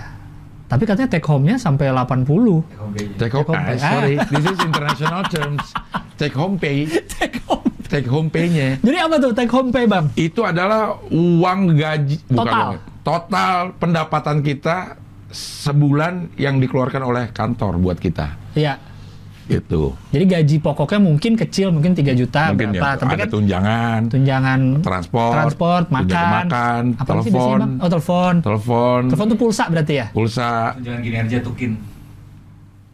Tapi katanya take home-nya sampai 80. Take home, Take home ah, pay. sorry, this is international terms. Take home pay, take home. take home pay-nya Jadi apa tuh take home pay, Bang? itu adalah uang gaji bukan Total. uang, total pendapatan kita sebulan yang dikeluarkan oleh kantor buat kita. Iya. Gitu. Jadi gaji pokoknya mungkin kecil, mungkin 3 juta Mungkin berapa. ya, Tapi ada kan tunjangan, tunjangan transport, transport, makan, makan, telepon? Oh, telepon. telepon, Telepon tuh pulsa berarti ya? pulsa. Tunjangan kinerja tukin.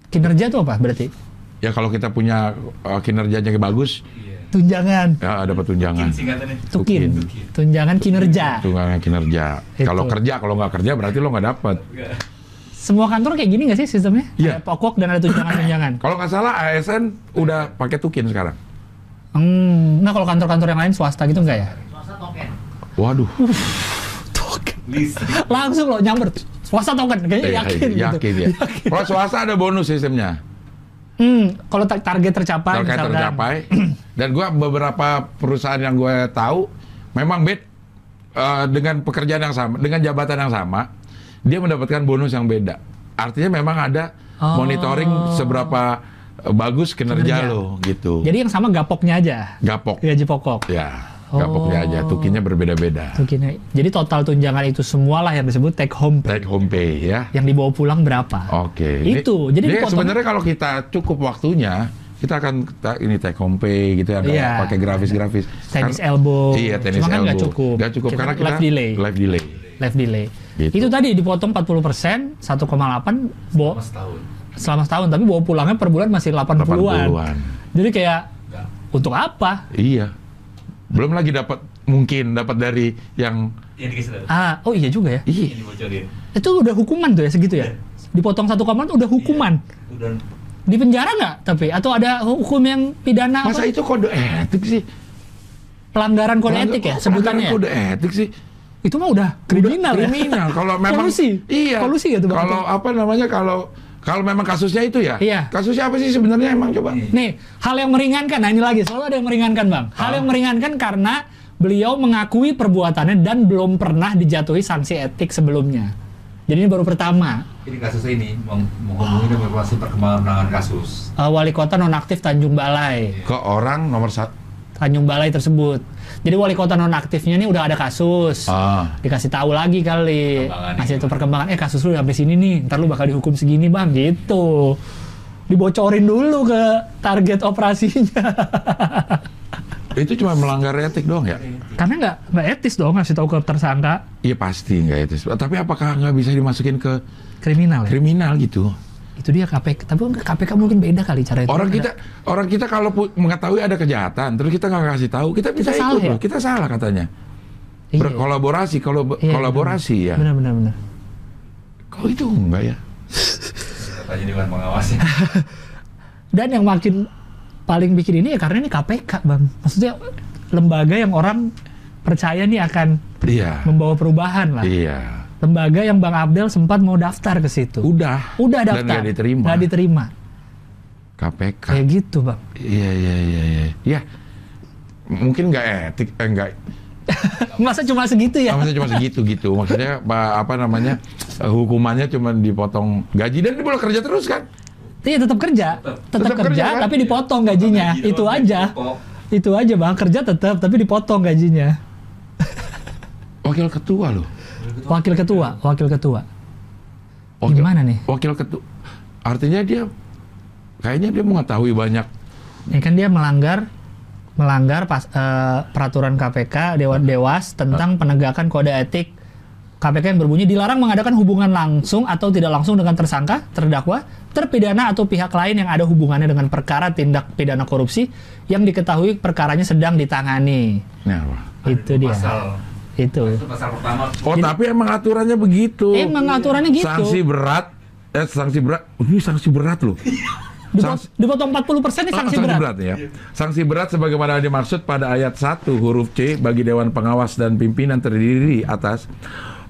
Kinerja tuh apa berarti? Ya kalau kita punya uh, kinerjanya bagus. Tunjangan. ya dapat tunjangan. Tukin singkatannya. Tukin. Tukin. Tunjangan kinerja. Tunjangan kinerja. Kalau kerja, kalau nggak kerja berarti lo nggak dapat. Semua kantor kayak gini nggak sih sistemnya? Iya. Ada pokok dan ada tunjangan-tunjangan. Kalau nggak salah ASN udah pakai tukin sekarang. Hmm, nah kalau kantor-kantor yang lain swasta gitu nggak ya? Waduh. Listrik. Langsung loh nyamber. Swasta token, kayaknya Eh, yakin, gitu. yakin ya. Kalau swasta ada bonus sistemnya. Hmm, kalau ta- target tercapai Terkait misalkan. tercapai. Dan gua beberapa perusahaan yang gue tahu memang bed eh, dengan pekerjaan yang sama, dengan jabatan yang sama, dia mendapatkan bonus yang beda. Artinya memang ada Oh. monitoring seberapa eh, bagus kinerja, Kinerja. lo gitu. Jadi yang sama gapoknya aja, Gapok. gaji pokok. Ya, gapoknya Oh. aja. Tukinnya berbeda-beda. Tukinnya. Jadi total tunjangan itu semua lah yang disebut take home pay. Take home pay ya. Yang dibawa pulang berapa? Oke. Ini- Itu, jadi ini dipotong- sebenarnya kalau kita cukup waktunya, kita akan ta- ini take home pay gitu ya, Iya. pakai grafis-grafis. Tenis Kan- elbow. Iya, tenis Cuma kan elbow. nggak cukup. Nggak cukup Kita karena kita live delay. Live delay. Live delay. Gitu. Itu tadi dipotong 40%, 1,8 bawa Selama setahun. selama setahun, tapi bawa pulangnya per bulan masih 80-an. 80-an. Jadi kayak Enggak. untuk apa? Iya. Belum lagi dapat mungkin dapat dari yang. Ah, oh iya juga ya. Iya. Itu udah hukuman tuh ya segitu ya. Dipotong satu koman udah hukuman. Udah Di penjara nggak tapi atau ada hukum yang pidana Masa apa? itu kode etik sih? pelanggaran kode Pelanggar- etik ya pelanggaran sebutannya? ya? Kode etik sih. Itu mah udah kriminal Udah ya. Kriminal. Kalau memang Kolusi. Iya. Kolusi gitu. Kalau apa namanya kalau kalau memang kasusnya itu ya. Iya. Kasusnya apa sih sebenarnya emang coba? Nih, hal yang meringankan. Nah, ini lagi selalu ada yang meringankan, Bang. Hal Ah. yang meringankan karena beliau mengakui perbuatannya dan belum pernah dijatuhi sanksi etik sebelumnya. Jadi ini baru pertama. Jadi kasus ini menghubungi dan evaluasi perkembangan penanganan kasus. Uh, wali kota nonaktif Tanjung Balai. Ke orang nomor satu. Tanjung Balai tersebut. Jadi wali kota nonaktifnya ini udah ada kasus. Ah. Dikasih tahu lagi kali. Ngasih itu perkembangan. Eh kasus lu sampai sini nih. Ntar lu bakal dihukum segini bang. Gitu. Dibocorin dulu ke target operasinya. Itu cuma melanggar etik doang ya? Karena nggak nggak etis dong ngasih tahu ke tersangka Iya pasti nggak etis. Tapi apakah nggak bisa dimasukin ke kriminal ya. kriminal gitu? Itu dia KPK. Tapi kan KPK mungkin beda kali cara itu. Orang Ada- kita orang kita kalau mengetahui ada kejahatan, terus kita nggak kasih tahu, kita bisa Kita ikut salah ya? loh. Kita salah katanya. Iya. Berkolaborasi, kalau Iya, kolaborasi ya. Benar benar benar. Kok itu enggak ya? Tanya dewan pengawasnya. Dan yang makin paling bikin ini ya karena ini KPK bang. Maksudnya lembaga yang orang percaya nih akan Iya. membawa perubahan lah. Iya. Lembaga yang Bang Abdel sempat mau daftar ke situ. Udah. Udah Dan daftar. nggak diterima. Nggak diterima. KPK. Kayak gitu bang. Iya iya iya iya. Ya. Mungkin nggak etik, eh, nggak. Masa cuma segitu ya? Maksudnya cuma segitu gitu. Maksudnya apa namanya eh, hukumannya cuma dipotong gaji dan dia boleh kerja terus kan? Iya tetap kerja, tetap, Tetap kerja, kerja, kan? tapi dipotong gajinya. Gaji itu aja. dipotong. Itu aja bang, kerja tetap, tapi dipotong gajinya. Wakil ketua loh. Wakil ketua, wakil ketua. Wakil, Gimana nih? Wakil ketua. Artinya dia kayaknya dia mengetahui banyak. Ini kan dia melanggar melanggar pas, eh, peraturan KPK Dewan Dewas tentang penegakan kode etik KPK yang berbunyi dilarang mengadakan hubungan langsung atau tidak langsung dengan tersangka, terdakwa, terpidana atau pihak lain yang ada hubungannya dengan perkara tindak pidana korupsi yang diketahui perkaranya sedang ditangani. Nah? Itu dia. Pasal Itu. itu pasal pertama. Oh, tapi emang aturannya begitu. Emang aturannya gitu. Sanksi berat, eh sanksi berat. Oh, ini sanksi berat loh. Sanksi- dipotong 40% ini Oh, sanksi berat. ya. Sanksi berat sebagaimana dimaksud pada ayat 1 huruf C bagi Dewan Pengawas dan pimpinan terdiri atas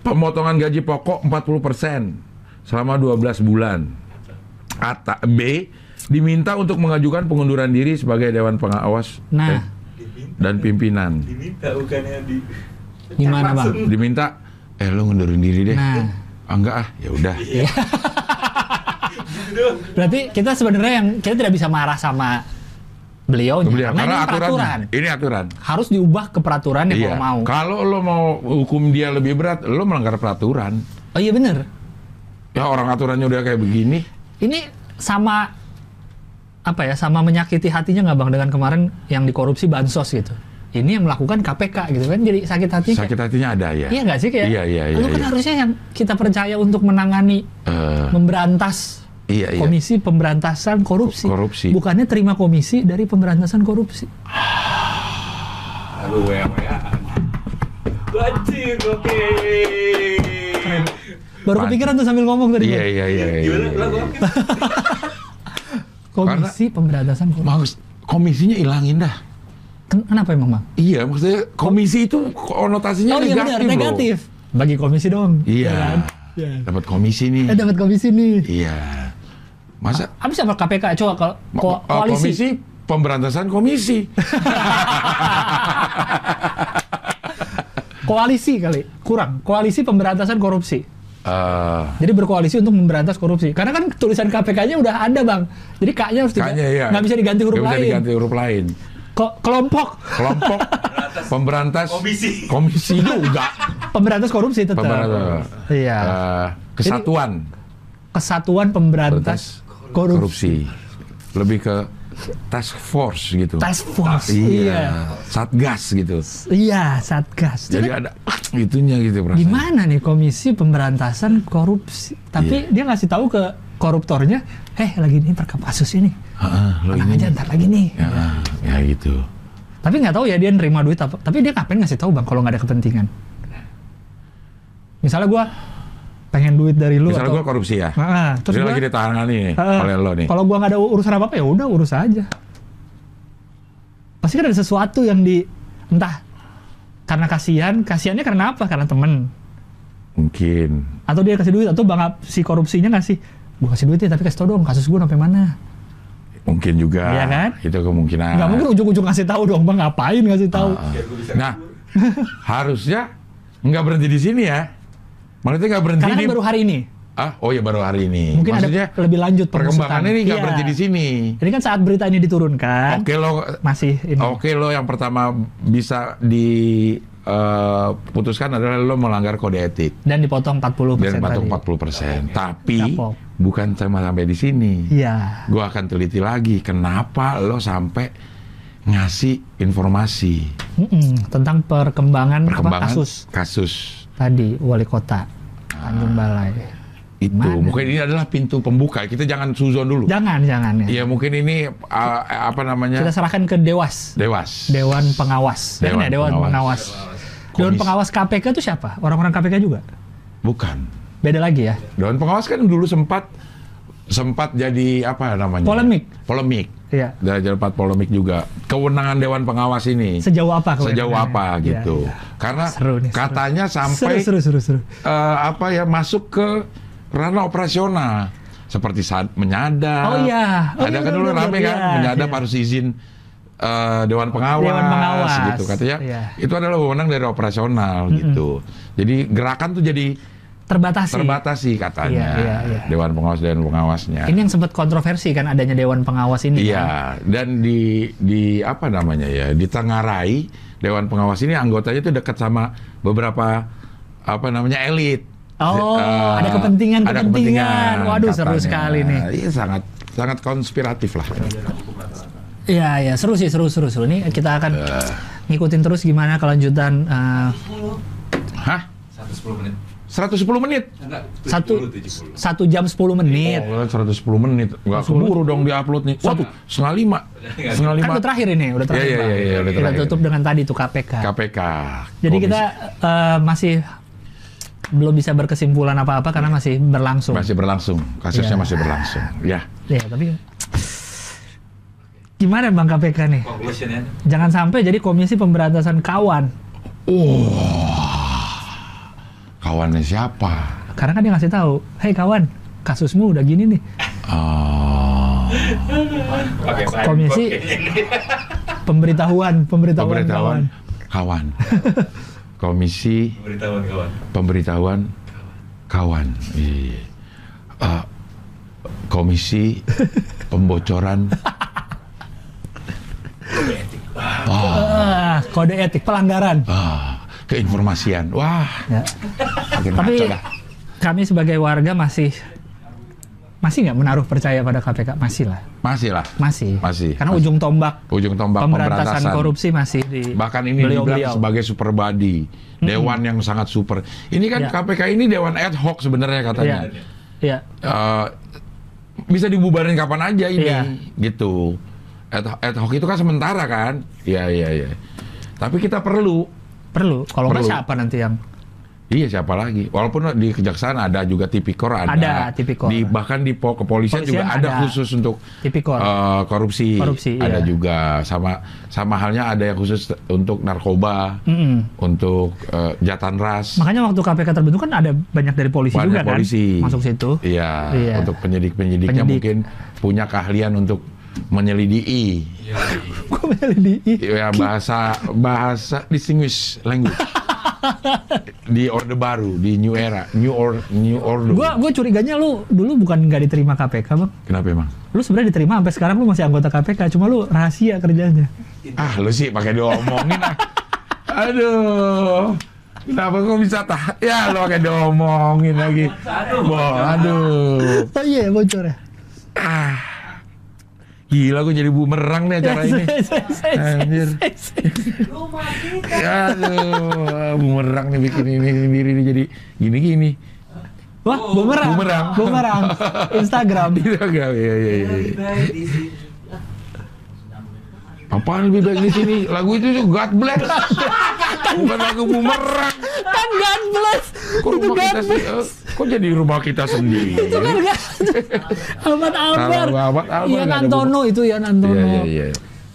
pemotongan gaji pokok 40% selama 12 bulan. Ata, B diminta untuk mengajukan pengunduran diri sebagai Dewan Pengawas Nah, eh, dan pimpinan. Diminta bukannya di gimana bang? Diminta eh lo ngundurin diri deh. Nah, Ah, enggak ah, ya udah. berarti kita sebenarnya yang kita tidak bisa marah sama beliau karena, karena ini aturan peraturan. ini aturan. Harus diubah ke peraturan ya Iya. kalau mau. Kalau lo mau hukum dia lebih berat, lo melanggar peraturan. Oh iya bener. Ya orang aturannya udah kayak begini. Ini sama apa ya? Sama menyakiti hatinya nggak bang dengan kemarin yang dikorupsi bansos gitu. Ini yang melakukan KPK gitu kan jadi sakit hati. kayak- Sakit hatinya ada ya. Iya nggak sih kayak? Iya iya iya. Lu kan iya. harusnya yang kita percaya untuk menangani Eh, memberantas iya iya. komisi pemberantasan korupsi. Korupsi. Bukannya terima komisi dari pemberantasan korupsi. Aduh, ya. Anjir, oke. Baru kepikiran tuh sambil ngomong tadi. Iya iya iya. iya, Gimana? iya. Oke. Komisi pemberantasan korupsi. Maksud komisinya ilangin dah. Ken- Kenapa emang bang? Iya, maksudnya komisi itu konotasinya Oh iya negatif benar, loh. negatif. Bagi komisi dong. Iya. kan? Iya. Dapat komisi nih. Eh dapat komisi nih. Iya. Masa Apa sih apa KPK? Coba kalau ko- uh, koalisi. komisi pemberantasan komisi. Koalisi kali. Kurang. Koalisi pemberantasan korupsi. Eh, Jadi berkoalisi untuk memberantas korupsi. Karena kan tulisan KPK-nya udah ada, Bang. Jadi K-nya harus diga- kayaknya iya. nggak bisa diganti huruf Nggak bisa lain. diganti huruf lain. Ko- kelompok Kelompok pemberantas Komisi. komisi juga. pemberantas korupsi tetap. Pemberantas. Iya. Eh, kesatuan Kesatuan pemberantas korupsi. korupsi. Lebih ke task force gitu. Task force. Iya. Satgas gitu. Iya, Satgas. Jadi Jadi ada itunya gitu perasaan. gimana nih Komisi Pemberantasan Korupsi? Tapi Iya. dia ngasih tahu ke koruptornya, "Eh, lagi ini perkap kasus ini. Heeh, lo Tenang ini. aja ntar lagi nih." Ya, ya gitu. Tapi nggak tahu ya dia nerima duit apa. Tapi dia ngapain ngasih tahu bang kalau nggak ada kepentingan? Misalnya gua pengen duit dari lu Misalnya atau gua korupsi ya. Ah, terus gua- lagi ditahanan nih Ah, oleh lo nih. Kalau gua nggak ada urusan apa apa ya udah urus aja. Pasti kan ada sesuatu yang di entah karena kasihan, kasihannya karena apa? Karena temen Mungkin. atau dia kasih duit atau bang si korupsinya ngasih gua kasih duit ya tapi kasih tau dong kasus gua sampai mana Mungkin juga. Iya kan? Itu kemungkinan. nggak mungkin ujung-ujung ngasih tahu dong bang ngapain ngasih tahu Ah. Bisa Nah, harusnya nggak berhenti di sini ya. Maksudnya nggak berhenti karena di kan baru hari ini ah oh ya baru hari ini. mungkin Maksudnya ada lebih lanjut perkembangannya ini nggak Iya. berhenti di sini. ini kan saat berita ini diturunkan Oke lo, masih ini oke lo yang pertama bisa diputuskan adalah lo melanggar kode etik dan dipotong 40 dan persen patung tadi 40 persen. Tapi Kapok. Bukan cuma sampai di sini. iya Gua akan teliti lagi kenapa lo sampai ngasih informasi Mm-mm, tentang perkembangan, apa, perkembangan kasus kasus tadi wali kota Tanjung Balai itu. Gimana? Mungkin ini adalah pintu pembuka. Kita jangan suzon dulu. jangan jangan ya Ya mungkin ini uh, apa namanya kita serahkan ke dewas dewas. dewan pengawas Dewan dewan, dewan Pengawas. pengawas dewan pengawas KPK itu siapa orang-orang KPK juga Bukan. Beda lagi ya Dewan pengawas kan dulu sempat sempat jadi apa namanya? Polemik. Polemik. Iya. Jadi sempat polemik juga. Kewenangan Dewan Pengawas ini sejauh apa sejauh apa Iya, gitu. iya. Karena Seru nih, seru. katanya sampai seru seru seru seru eh, apa ya masuk ke ranah operasional seperti saat menyadap. Oh iya. Oh ada iya, kan dulu benar, rame benar. kan Iya, menyadap iya. harus izin eh, dewan pengawas, Dewan pengawas, gitu katanya. iya. Itu adalah wewenang dari operasional gitu. Jadi gerakan tuh jadi terbatasi. terbatasi katanya. Iya, iya, iya. Dewan pengawas dewan pengawasnya. Ini yang sempat kontroversi kan adanya dewan pengawas ini. kan? Iya, dan di di apa namanya ya, di Tengarai Dewan Pengawas ini anggotanya itu dekat sama beberapa apa namanya elit. Oh, Eh, ada kepentingan- ada kepentingan. Waduh, seru katanya. sekali nih. Iya, sangat sangat konspiratif lah. Iya, iya, seru sih, seru, seru, seru. Ini kita akan Eh. ngikutin terus gimana kelanjutan eh, Hah? 110 menit. 110 menit? Enggak, satu 70, 70. satu jam 10 menit. Oh, 110 menit. Nggak keburu dong di-upload nih. Waduh, setengah lima. Setengah Kan lima. udah terakhir ini, udah terakhir. Iya, iya, iya, iya, udah Kita terakhir. tutup dengan tadi tuh KPK. KPK. Jadi Komisi- kita eh, masih belum bisa berkesimpulan apa-apa karena masih berlangsung. masih berlangsung. Kasusnya Iya. masih berlangsung. Ya. Ya, tapi gimana Bang KPK nih? Ya. Jangan sampai jadi Komisi Pemberantasan Kawan. Kawannya siapa? Karena kan dia ngasih tahu, "Hei kawan, kasusmu udah gini nih." Oh. Komisi pemberitahuan, pemberitahuan, Pemberitahuan kawan. kawan. Komisi Pemberitahuan kawan. pemberitahuan kawan. Iya. Eh, komisi pembocoran Ah, kode etik pelanggaran. ah, keinformasian. Wah, Ya. Tapi dah. kami sebagai warga masih masih nggak menaruh percaya pada KPK, masih lah, Masih lah. masih. Masih. Karena Masih. ujung tombak Ujung tombak pemberantasan, pemberantasan. korupsi masih di Bahkan ini dibilang beliau-beliau. sebagai super body, dewan yang sangat super. Ini kan Ya. KPK ini dewan ad hoc sebenarnya katanya. Iya. Iya. Eh, bisa dibubarin kapan aja ini, Iya. gitu. Ad, ad hoc itu kan sementara kan? Iya iya iya. Tapi kita perlu, Perlu. Kalau nggak siapa nanti yang iya siapa lagi? Walaupun di kejaksaan ada juga tipikor ada, Ada tipikor. Di bahkan di po- kepolisian Kepolisian juga ada, ada. khusus untuk tipikor. eh, korupsi. Korupsi, ada iya. juga sama sama halnya ada yang khusus untuk narkoba, Mm-mm. untuk eh, jatan ras. Makanya waktu KPK terbentuk kan ada banyak dari polisi Banyak juga polisi. kan masuk situ. Iya, Iya. untuk penyidik-penyidiknya Penyidik. mungkin punya keahlian untuk menyelidiki. Gue menyelidiki. ya bahasa bahasa distinguished language. Di orde baru di new era new or new order. Gue gue curiganya lu dulu bukan nggak diterima KPK bang. kenapa emang? Lu sebenarnya diterima sampai sekarang lu masih anggota KPK, cuma lu rahasia kerjanya. ah lu sih pakai diomongin ah. Aduh kenapa kok bisa tah ya lu pakai diomongin lagi. Wah, aduh Oh iya bocor ya. ah gila gue jadi bumerang nih acara ini Anjir. Ya, aduh, bumerang nih bikin ini sendiri nih jadi gini-gini. Wah, bumerang. Bumerang. Bumerang. Instagram. Kan? Iya, iya, iya. Apaan lebih baik di sini? Lagu itu tuh God Bless. Bukan lagu bumerang. kan God bless. Kok rumah God kita sih? Kok jadi rumah kita sendiri? Itu kan God. Ahmad Albar. Ahmad Albar Ian Antono itu Ian Iya, Antono. iya, iya.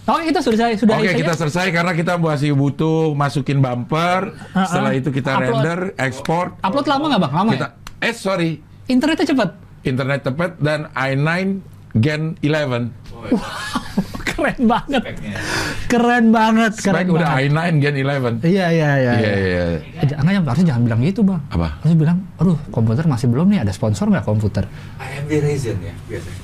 Oke, kita sudah selesai. Sudah Oke, saja. kita selesai karena kita masih butuh masukin bumper. Ah, Setelah ah. itu kita Upload. render, ekspor. Upload lama nggak bang? Lama Kita, ya? eh sorry, Internetnya cepet. internet tepat dan i9 Gen 11. Keren banget. Speknya. Keren banget. Keren Spek udah banget. i9 Gen 11. Iya, iya, iya. Iya, iya. Eh, jangan, ya, harusnya jangan bilang gitu bang. Apa? Harusnya bilang, aduh komputer masih belum nih, ada sponsor nggak komputer? AMD Ryzen ya biasanya.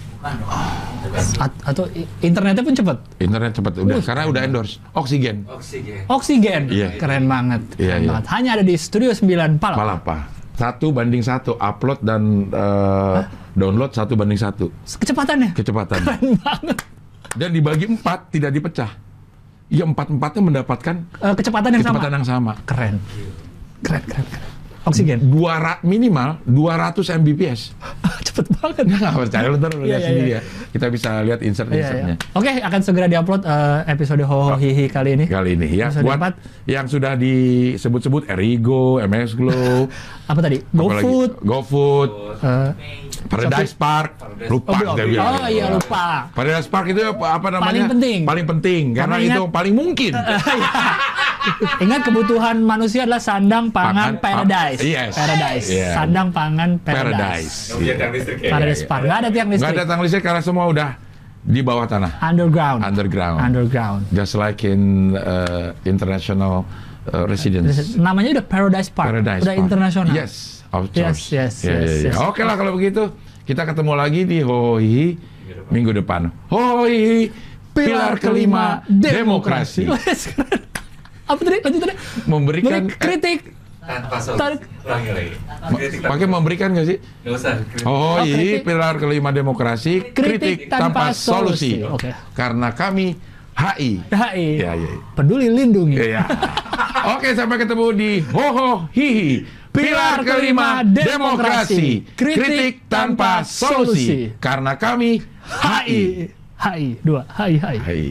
A- atau internetnya pun cepet. Internet cepat udah karena udah endorse oksigen. Oksigen. Oksigen, Iya. keren banget. Iya, keren iya. banget. Hanya ada di Studio 9 Palapa. Palapa. Satu banding satu upload dan eh, download satu banding satu Kecepatannya. kecepatan. Keren banget. Dan dibagi empat tidak dipecah. Ya empat empatnya mendapatkan Eh, kecepatan yang kecepatan sama. yang sama. Keren. Keren, keren, keren. Oksigen. Dua minimal 200 Mbps. Cepet banget. Nggak percaya lu ntar lu Iya, lihat iya, sendiri iya. ya. Kita bisa lihat insert-insertnya. Oke, akan segera diupload eh, episode Ho Ho Hi Hi kali ini. Kali ini ya Episode buat empat. yang sudah disebut-sebut Erigo, MS Glow, Apa tadi? GoFood. GoFood, eh, Paradise Park, lupa oh, kita bilang. Oh iya lupa. Paradise Park itu apa, apa namanya? Paling penting. Paling penting karena, Karena itu ingat- paling mungkin. Ingat kebutuhan manusia adalah sandang, pangan, Pangan, paradise. pa- yes. Paradise. Iya. Sandang, pangan, paradise. Paradise. Tiang ya. Paradise Park. Nggak ada tiang listrik. ada tang listrik karena semua udah di bawah tanah, Underground. underground. Underground. Just like in uh, international uh, residence. Namanya udah Paradise Park. Paradise udah Park. internasional. Yes, outsource. Yes, yes, Ya, ya, yes, ya. yes. Oke lah kalau begitu kita ketemu lagi di Hohi minggu depan. Hohi pilar kelima demokrasi. Apa tadi? Lanjut tadi. Memberikan Beri kritik. Tanpa Tarik. solusi. Ulangi lagi. eh, Kritik pakai memberikan nggak sih? Nggak usah. kritik. pilar kelima demokrasi kritik, tanpa, solusi. Oke. Karena kami HI. HI. Ya, ya, ya. Peduli lindungi. Iya. Oke, sampai ketemu di Hoho Hihi. Pilar kelima demokrasi. Kritik tanpa solusi. Karena kami HI. HI. Dua. HI. HI. HI.